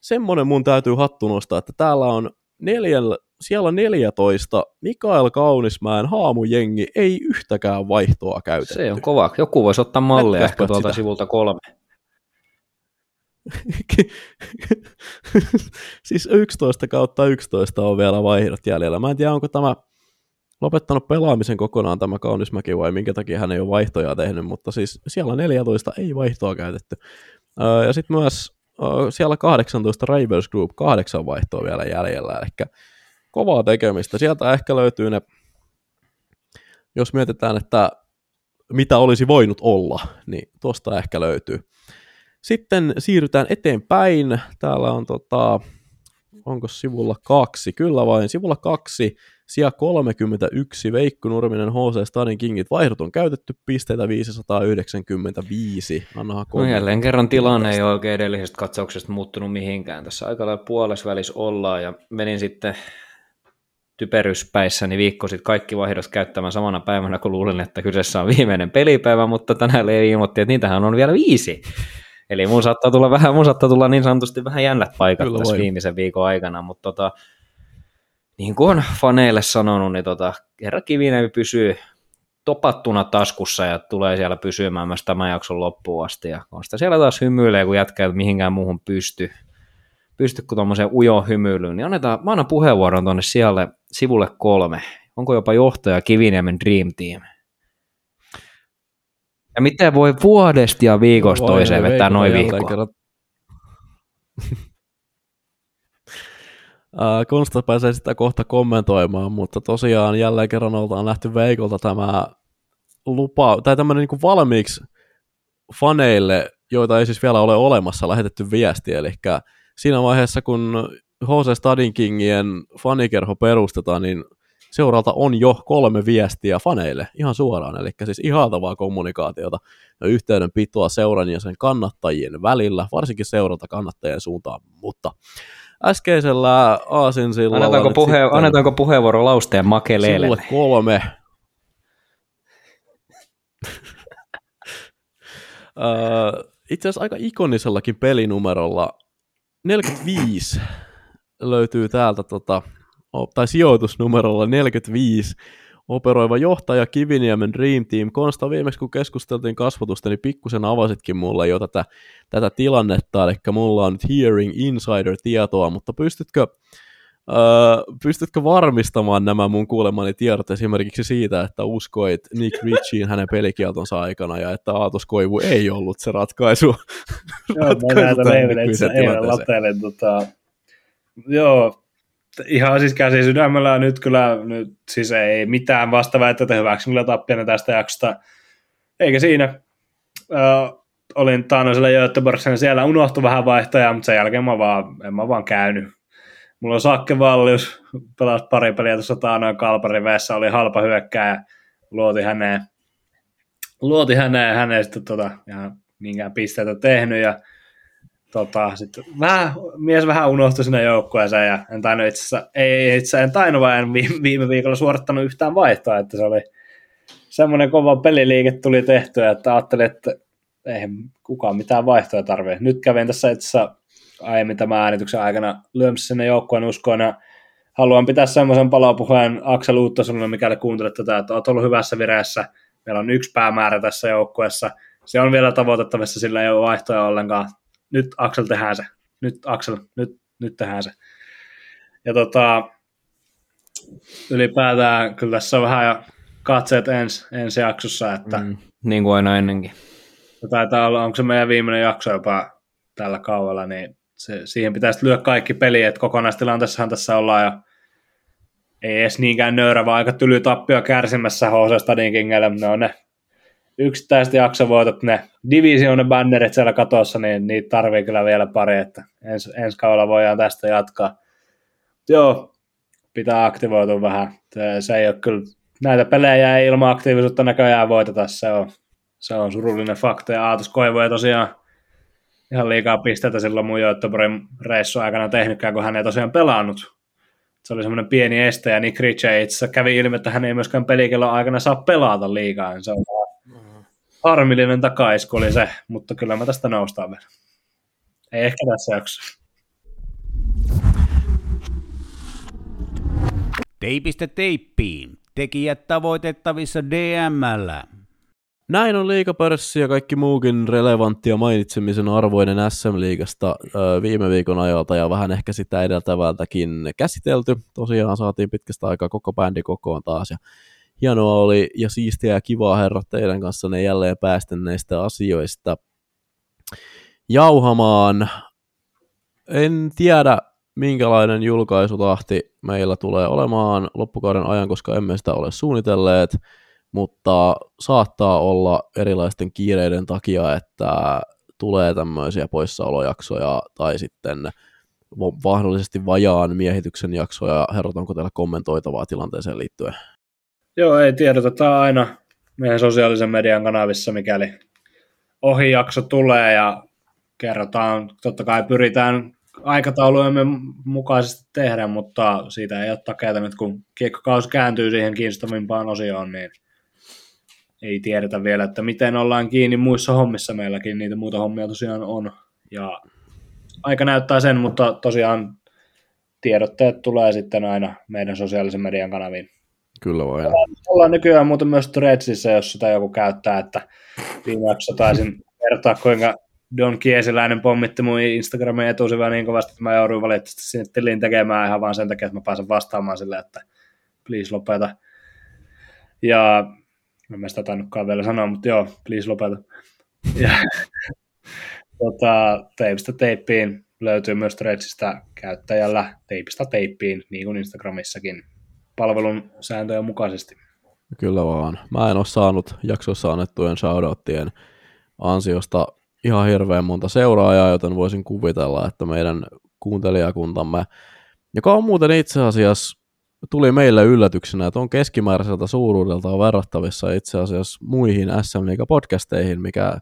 Semmoinen mun täytyy hattu nostaa, että täällä on neljällä, siellä 14 Mikael Kaunismäen haamujengi ei yhtäkään vaihtoa käytetty. Se on kova. Joku voisi ottaa mallia ehkä tuolta sitä. sivulta kolme. siis 11 kautta 11 on vielä vaihdot jäljellä. Mä en tiedä, onko tämä lopettanut pelaamisen kokonaan tämä Kaunismäki vai minkä takia hän ei ole vaihtoja tehnyt, mutta siis siellä 14 ei vaihtoa käytetty. Ja sitten myös siellä 18 Rivers Group, kahdeksan vaihtoa vielä jäljellä, eli kovaa tekemistä. Sieltä ehkä löytyy ne, jos mietitään, että mitä olisi voinut olla, niin tuosta ehkä löytyy. Sitten siirrytään eteenpäin. Täällä on tota, onko sivulla kaksi? Kyllä vain, sivulla kaksi Sija 31, Veikko Nurminen, HC Stadin Kingit, vaihdot on käytetty, pisteitä 595. Anna no jälleen kerran tilanne ei ole oikein edellisestä katsauksesta muuttunut mihinkään. Tässä aika lailla puolesvälis ollaan ja menin sitten typeryspäissäni viikko sitten kaikki vaihdot käyttämään samana päivänä, kun luulin, että kyseessä on viimeinen pelipäivä, mutta tänään Leevi ilmoitti, että niitähän on vielä viisi. Eli mun saattaa tulla, vähän, mun saattaa tulla niin sanotusti vähän jännät paikat Kyllä tässä voi. viimeisen viikon aikana, mutta tota, niin kuin on faneille sanonut, niin tota, herra Kiviniemi pysyy topattuna taskussa ja tulee siellä pysymään myös tämän jakson loppuun asti. Ja sitä siellä taas hymyilee, kun jätkä mihinkään muuhun pysty. pysty kuin tuommoiseen ujo hymyilyyn, niin annetaan, mä annan puheenvuoron tuonne sijalle sivulle kolme. Onko jopa johtaja Kiviniemen Dream Team? Ja miten voi vuodesta ja viikosta toiseen vetää noin viikkoa? Konsta pääsee sitä kohta kommentoimaan, mutta tosiaan jälleen kerran oltaan nähty Veikolta tämä lupa, tai tämmöinen niin valmiiksi faneille, joita ei siis vielä ole olemassa, lähetetty viesti, eli siinä vaiheessa, kun Jose Stadin Kingien fanikerho perustetaan, niin seuralta on jo kolme viestiä faneille ihan suoraan, eli siis ihaltavaa kommunikaatiota ja yhteydenpitoa seuran ja sen kannattajien välillä, varsinkin seuralta kannattajien suuntaan, mutta äskeisellä aasinsillalla... Annetaanko, puhe, annetaanko puheenvuoro Lausteen Makeleelle? Sivulle kolme. itse asiassa aika ikonisellakin pelinumerolla 45 löytyy täältä, tota, tai sijoitusnumerolla 45 operoiva johtaja Kiviniemen Dream Team. Konsta viimeksi kun keskusteltiin kasvatusta, niin pikkusen avasitkin mulle jo tätä, tätä tilannetta, eli mulla on nyt Hearing Insider-tietoa, mutta pystytkö, öö, pystytkö varmistamaan nämä mun kuulemani tiedot esimerkiksi siitä, että uskoit Nick Richiin hänen pelikieltonsa aikana ja että Aatos Koivu ei ollut se ratkaisu? Joo, mä eilen latelen, tota, joo, ihan siis käsi sydämellä nyt kyllä, nyt, siis ei mitään vastaväitteitä hyväksyn kyllä tappiana tästä jaksosta. Eikä siinä. Ö, olin taannoisella Göteborgissa, siellä unohtui vähän vaihtajaa, mutta sen jälkeen mä vaan, en mä vaan käynyt. Mulla on Sakke Vallius, pelasi pari peliä tuossa taanoin Kalparin väessä, oli halpa hyökkääjä, luoti häneen, luoti häneen, häneen sitten tota, ihan niinkään pisteitä tehnyt, ja tota, sit vähän, mies vähän unohtui sinne joukkueeseen ja en tainnut itse asiassa, ei itse en tainnut vaan viime, viime viikolla suorittanut yhtään vaihtoa, että se oli semmoinen kova peliliike tuli tehtyä, että ajattelin, että ei kukaan mitään vaihtoja tarvitse. Nyt kävin tässä itse asiassa aiemmin tämän äänityksen aikana lyömässä sinne joukkueen uskoon ja haluan pitää semmoisen palopuheen Aksel Uuttosulle, mikäli kuuntelet tätä, että olet ollut hyvässä vireessä. Meillä on yksi päämäärä tässä joukkueessa. Se on vielä tavoitettavissa, sillä ei ole vaihtoja ollenkaan nyt Axel tehdään se, nyt Axel, nyt, nyt tehdään se. Ja tota, ylipäätään kyllä tässä on vähän katseet ensi, ensi jaksossa, että mm, niin kuin aina ennenkin. Taitaa olla, onko se meidän viimeinen jakso jopa tällä kaudella, niin se, siihen pitäisi lyödä kaikki peli, että kokonaistilanteessahan tässä ollaan ja ei edes niinkään nöyrä, vaan aika tyly tappio kärsimässä HC Stadin Kingelle, ne on ne yksittäiset jaksovoitot, ne divisioonen bannerit siellä katossa, niin niitä tarvii kyllä vielä pari, että ens, ensi kaudella voidaan tästä jatkaa. Joo, pitää aktivoitua vähän. Se, se ei ole kyllä, näitä pelejä ei ilman aktiivisuutta näköjään voiteta, se on, se on surullinen fakta, ja Aatos Koivu ei tosiaan ihan liikaa pisteitä silloin mun Göteborgin reissu aikana tehnytkään, kun hän ei tosiaan pelannut. Se oli semmoinen pieni este, ja Nick Ritchie itse kävi ilmi, että hän ei myöskään pelikellon aikana saa pelata liikaa. Se on harmillinen takaisku oli se, mutta kyllä mä tästä noustaan vielä. Ei ehkä tässä jaksossa. Teipistä teippiin. Tekijät tavoitettavissa DMllä. Näin on liikapörssi ja kaikki muukin relevantti ja mainitsemisen arvoinen SM-liigasta viime viikon ajalta ja vähän ehkä sitä edeltävältäkin käsitelty. Tosiaan saatiin pitkästä aikaa koko bändi kokoon taas ja hienoa oli ja siistiä ja kivaa herrat teidän kanssa ne jälleen päästen näistä asioista jauhamaan. En tiedä, minkälainen julkaisutahti meillä tulee olemaan loppukauden ajan, koska emme sitä ole suunnitelleet, mutta saattaa olla erilaisten kiireiden takia, että tulee tämmöisiä poissaolojaksoja tai sitten mahdollisesti vajaan miehityksen jaksoja. Herrat, onko teillä kommentoitavaa tilanteeseen liittyen? Joo, ei tiedotetaan aina meidän sosiaalisen median kanavissa, mikäli ohijakso tulee ja kerrotaan, totta kai pyritään aikataulujemme mukaisesti tehdä, mutta siitä ei ole takeita nyt, kun kiekkokausi kääntyy siihen kiinnostavimpaan osioon, niin ei tiedetä vielä, että miten ollaan kiinni muissa hommissa meilläkin, niitä muita hommia tosiaan on, ja aika näyttää sen, mutta tosiaan tiedotteet tulee sitten aina meidän sosiaalisen median kanaviin. Kyllä voi. Ollaan nykyään muuten myös Threadsissa, jos sitä joku käyttää, että viime jaksossa taisin kertoa, kuinka Don Kiesiläinen pommitti mun Instagramin etusivua niin kovasti, että mä jouduin valitettavasti sinne tiliin tekemään ihan vaan sen takia, että mä pääsen vastaamaan sille, että please lopeta. Ja en mä sitä tainnutkaan vielä sanoa, mutta joo, please lopeta. Ja, tota, teipistä teippiin löytyy myös Threadsistä käyttäjällä teipistä teippiin, niin kuin Instagramissakin palvelun sääntöjen mukaisesti. Kyllä vaan. Mä en ole saanut jaksossa annettujen shoutouttien ansiosta ihan hirveän monta seuraajaa, joten voisin kuvitella, että meidän kuuntelijakuntamme, joka on muuten itse asiassa tuli meille yllätyksenä, että on keskimääräiseltä suuruudelta verrattavissa itse asiassa muihin SM podcasteihin, mikä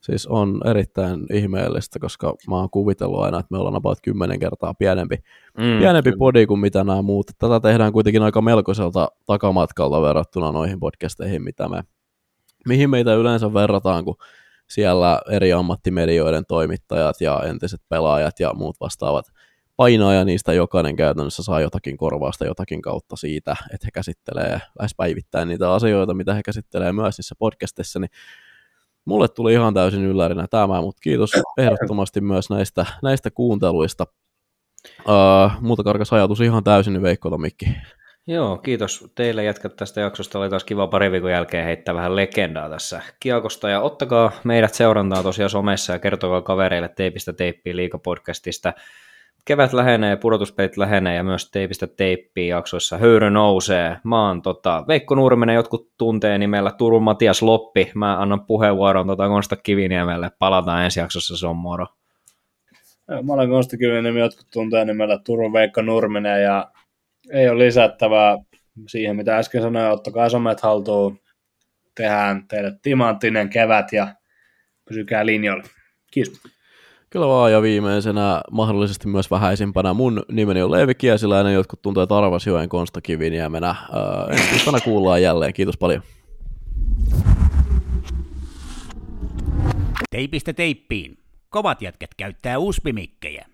siis on erittäin ihmeellistä, koska mä oon kuvitellut aina, että me ollaan about kymmenen kertaa pienempi, mm, pienempi podi kuin mitä nämä muut. Tätä tehdään kuitenkin aika melkoiselta takamatkalta verrattuna noihin podcasteihin, mitä me, mihin meitä yleensä verrataan, kun siellä eri ammattimedioiden toimittajat ja entiset pelaajat ja muut vastaavat painaa ja niistä jokainen käytännössä saa jotakin korvausta jotakin kautta siitä, että he käsittelee lähes päivittäin niitä asioita, mitä he käsittelee myös niissä podcastissa, niin mulle tuli ihan täysin yllärinä tämä, mutta kiitos ehdottomasti myös näistä, näistä kuunteluista. Uh, muuta karkas ajatus ihan täysin, niin Veikko Mikki. Joo, kiitos teille jätkät tästä jaksosta. Oli taas kiva pari viikon jälkeen heittää vähän legendaa tässä kiekosta. Ja ottakaa meidät seurantaa tosiaan somessa ja kertokaa kavereille teipistä teippiä liikapodcastista. Kevät lähenee, pudotuspelit lähenee ja myös teipistä teippiä jaksoissa höyry nousee. Mä oon tota, Veikko Nurminen, jotkut tuntee nimellä Turun Matias Loppi. Mä annan puheenvuoron tota Konsta Kiviniemelle. Palataan ensi jaksossa, se on moro. Mä olen Konsta Kiviniemi, jotkut tuntee nimellä Turun Veikko Nurminen ja ei ole lisättävää siihen, mitä äsken sanoin, ottakaa somet haltuun, tehdään teille timanttinen kevät ja pysykää linjoilla. Kiitos. Kyllä vaan, ja viimeisenä mahdollisesti myös vähäisimpänä mun nimeni on Leevi Kiesiläinen, jotkut tuntee Tarvasjoen Konsta Kiviniemenä. Öö, ensi kuullaan jälleen, kiitos paljon. Teipistä teippiin. Kovat jätket käyttää uspimikkejä.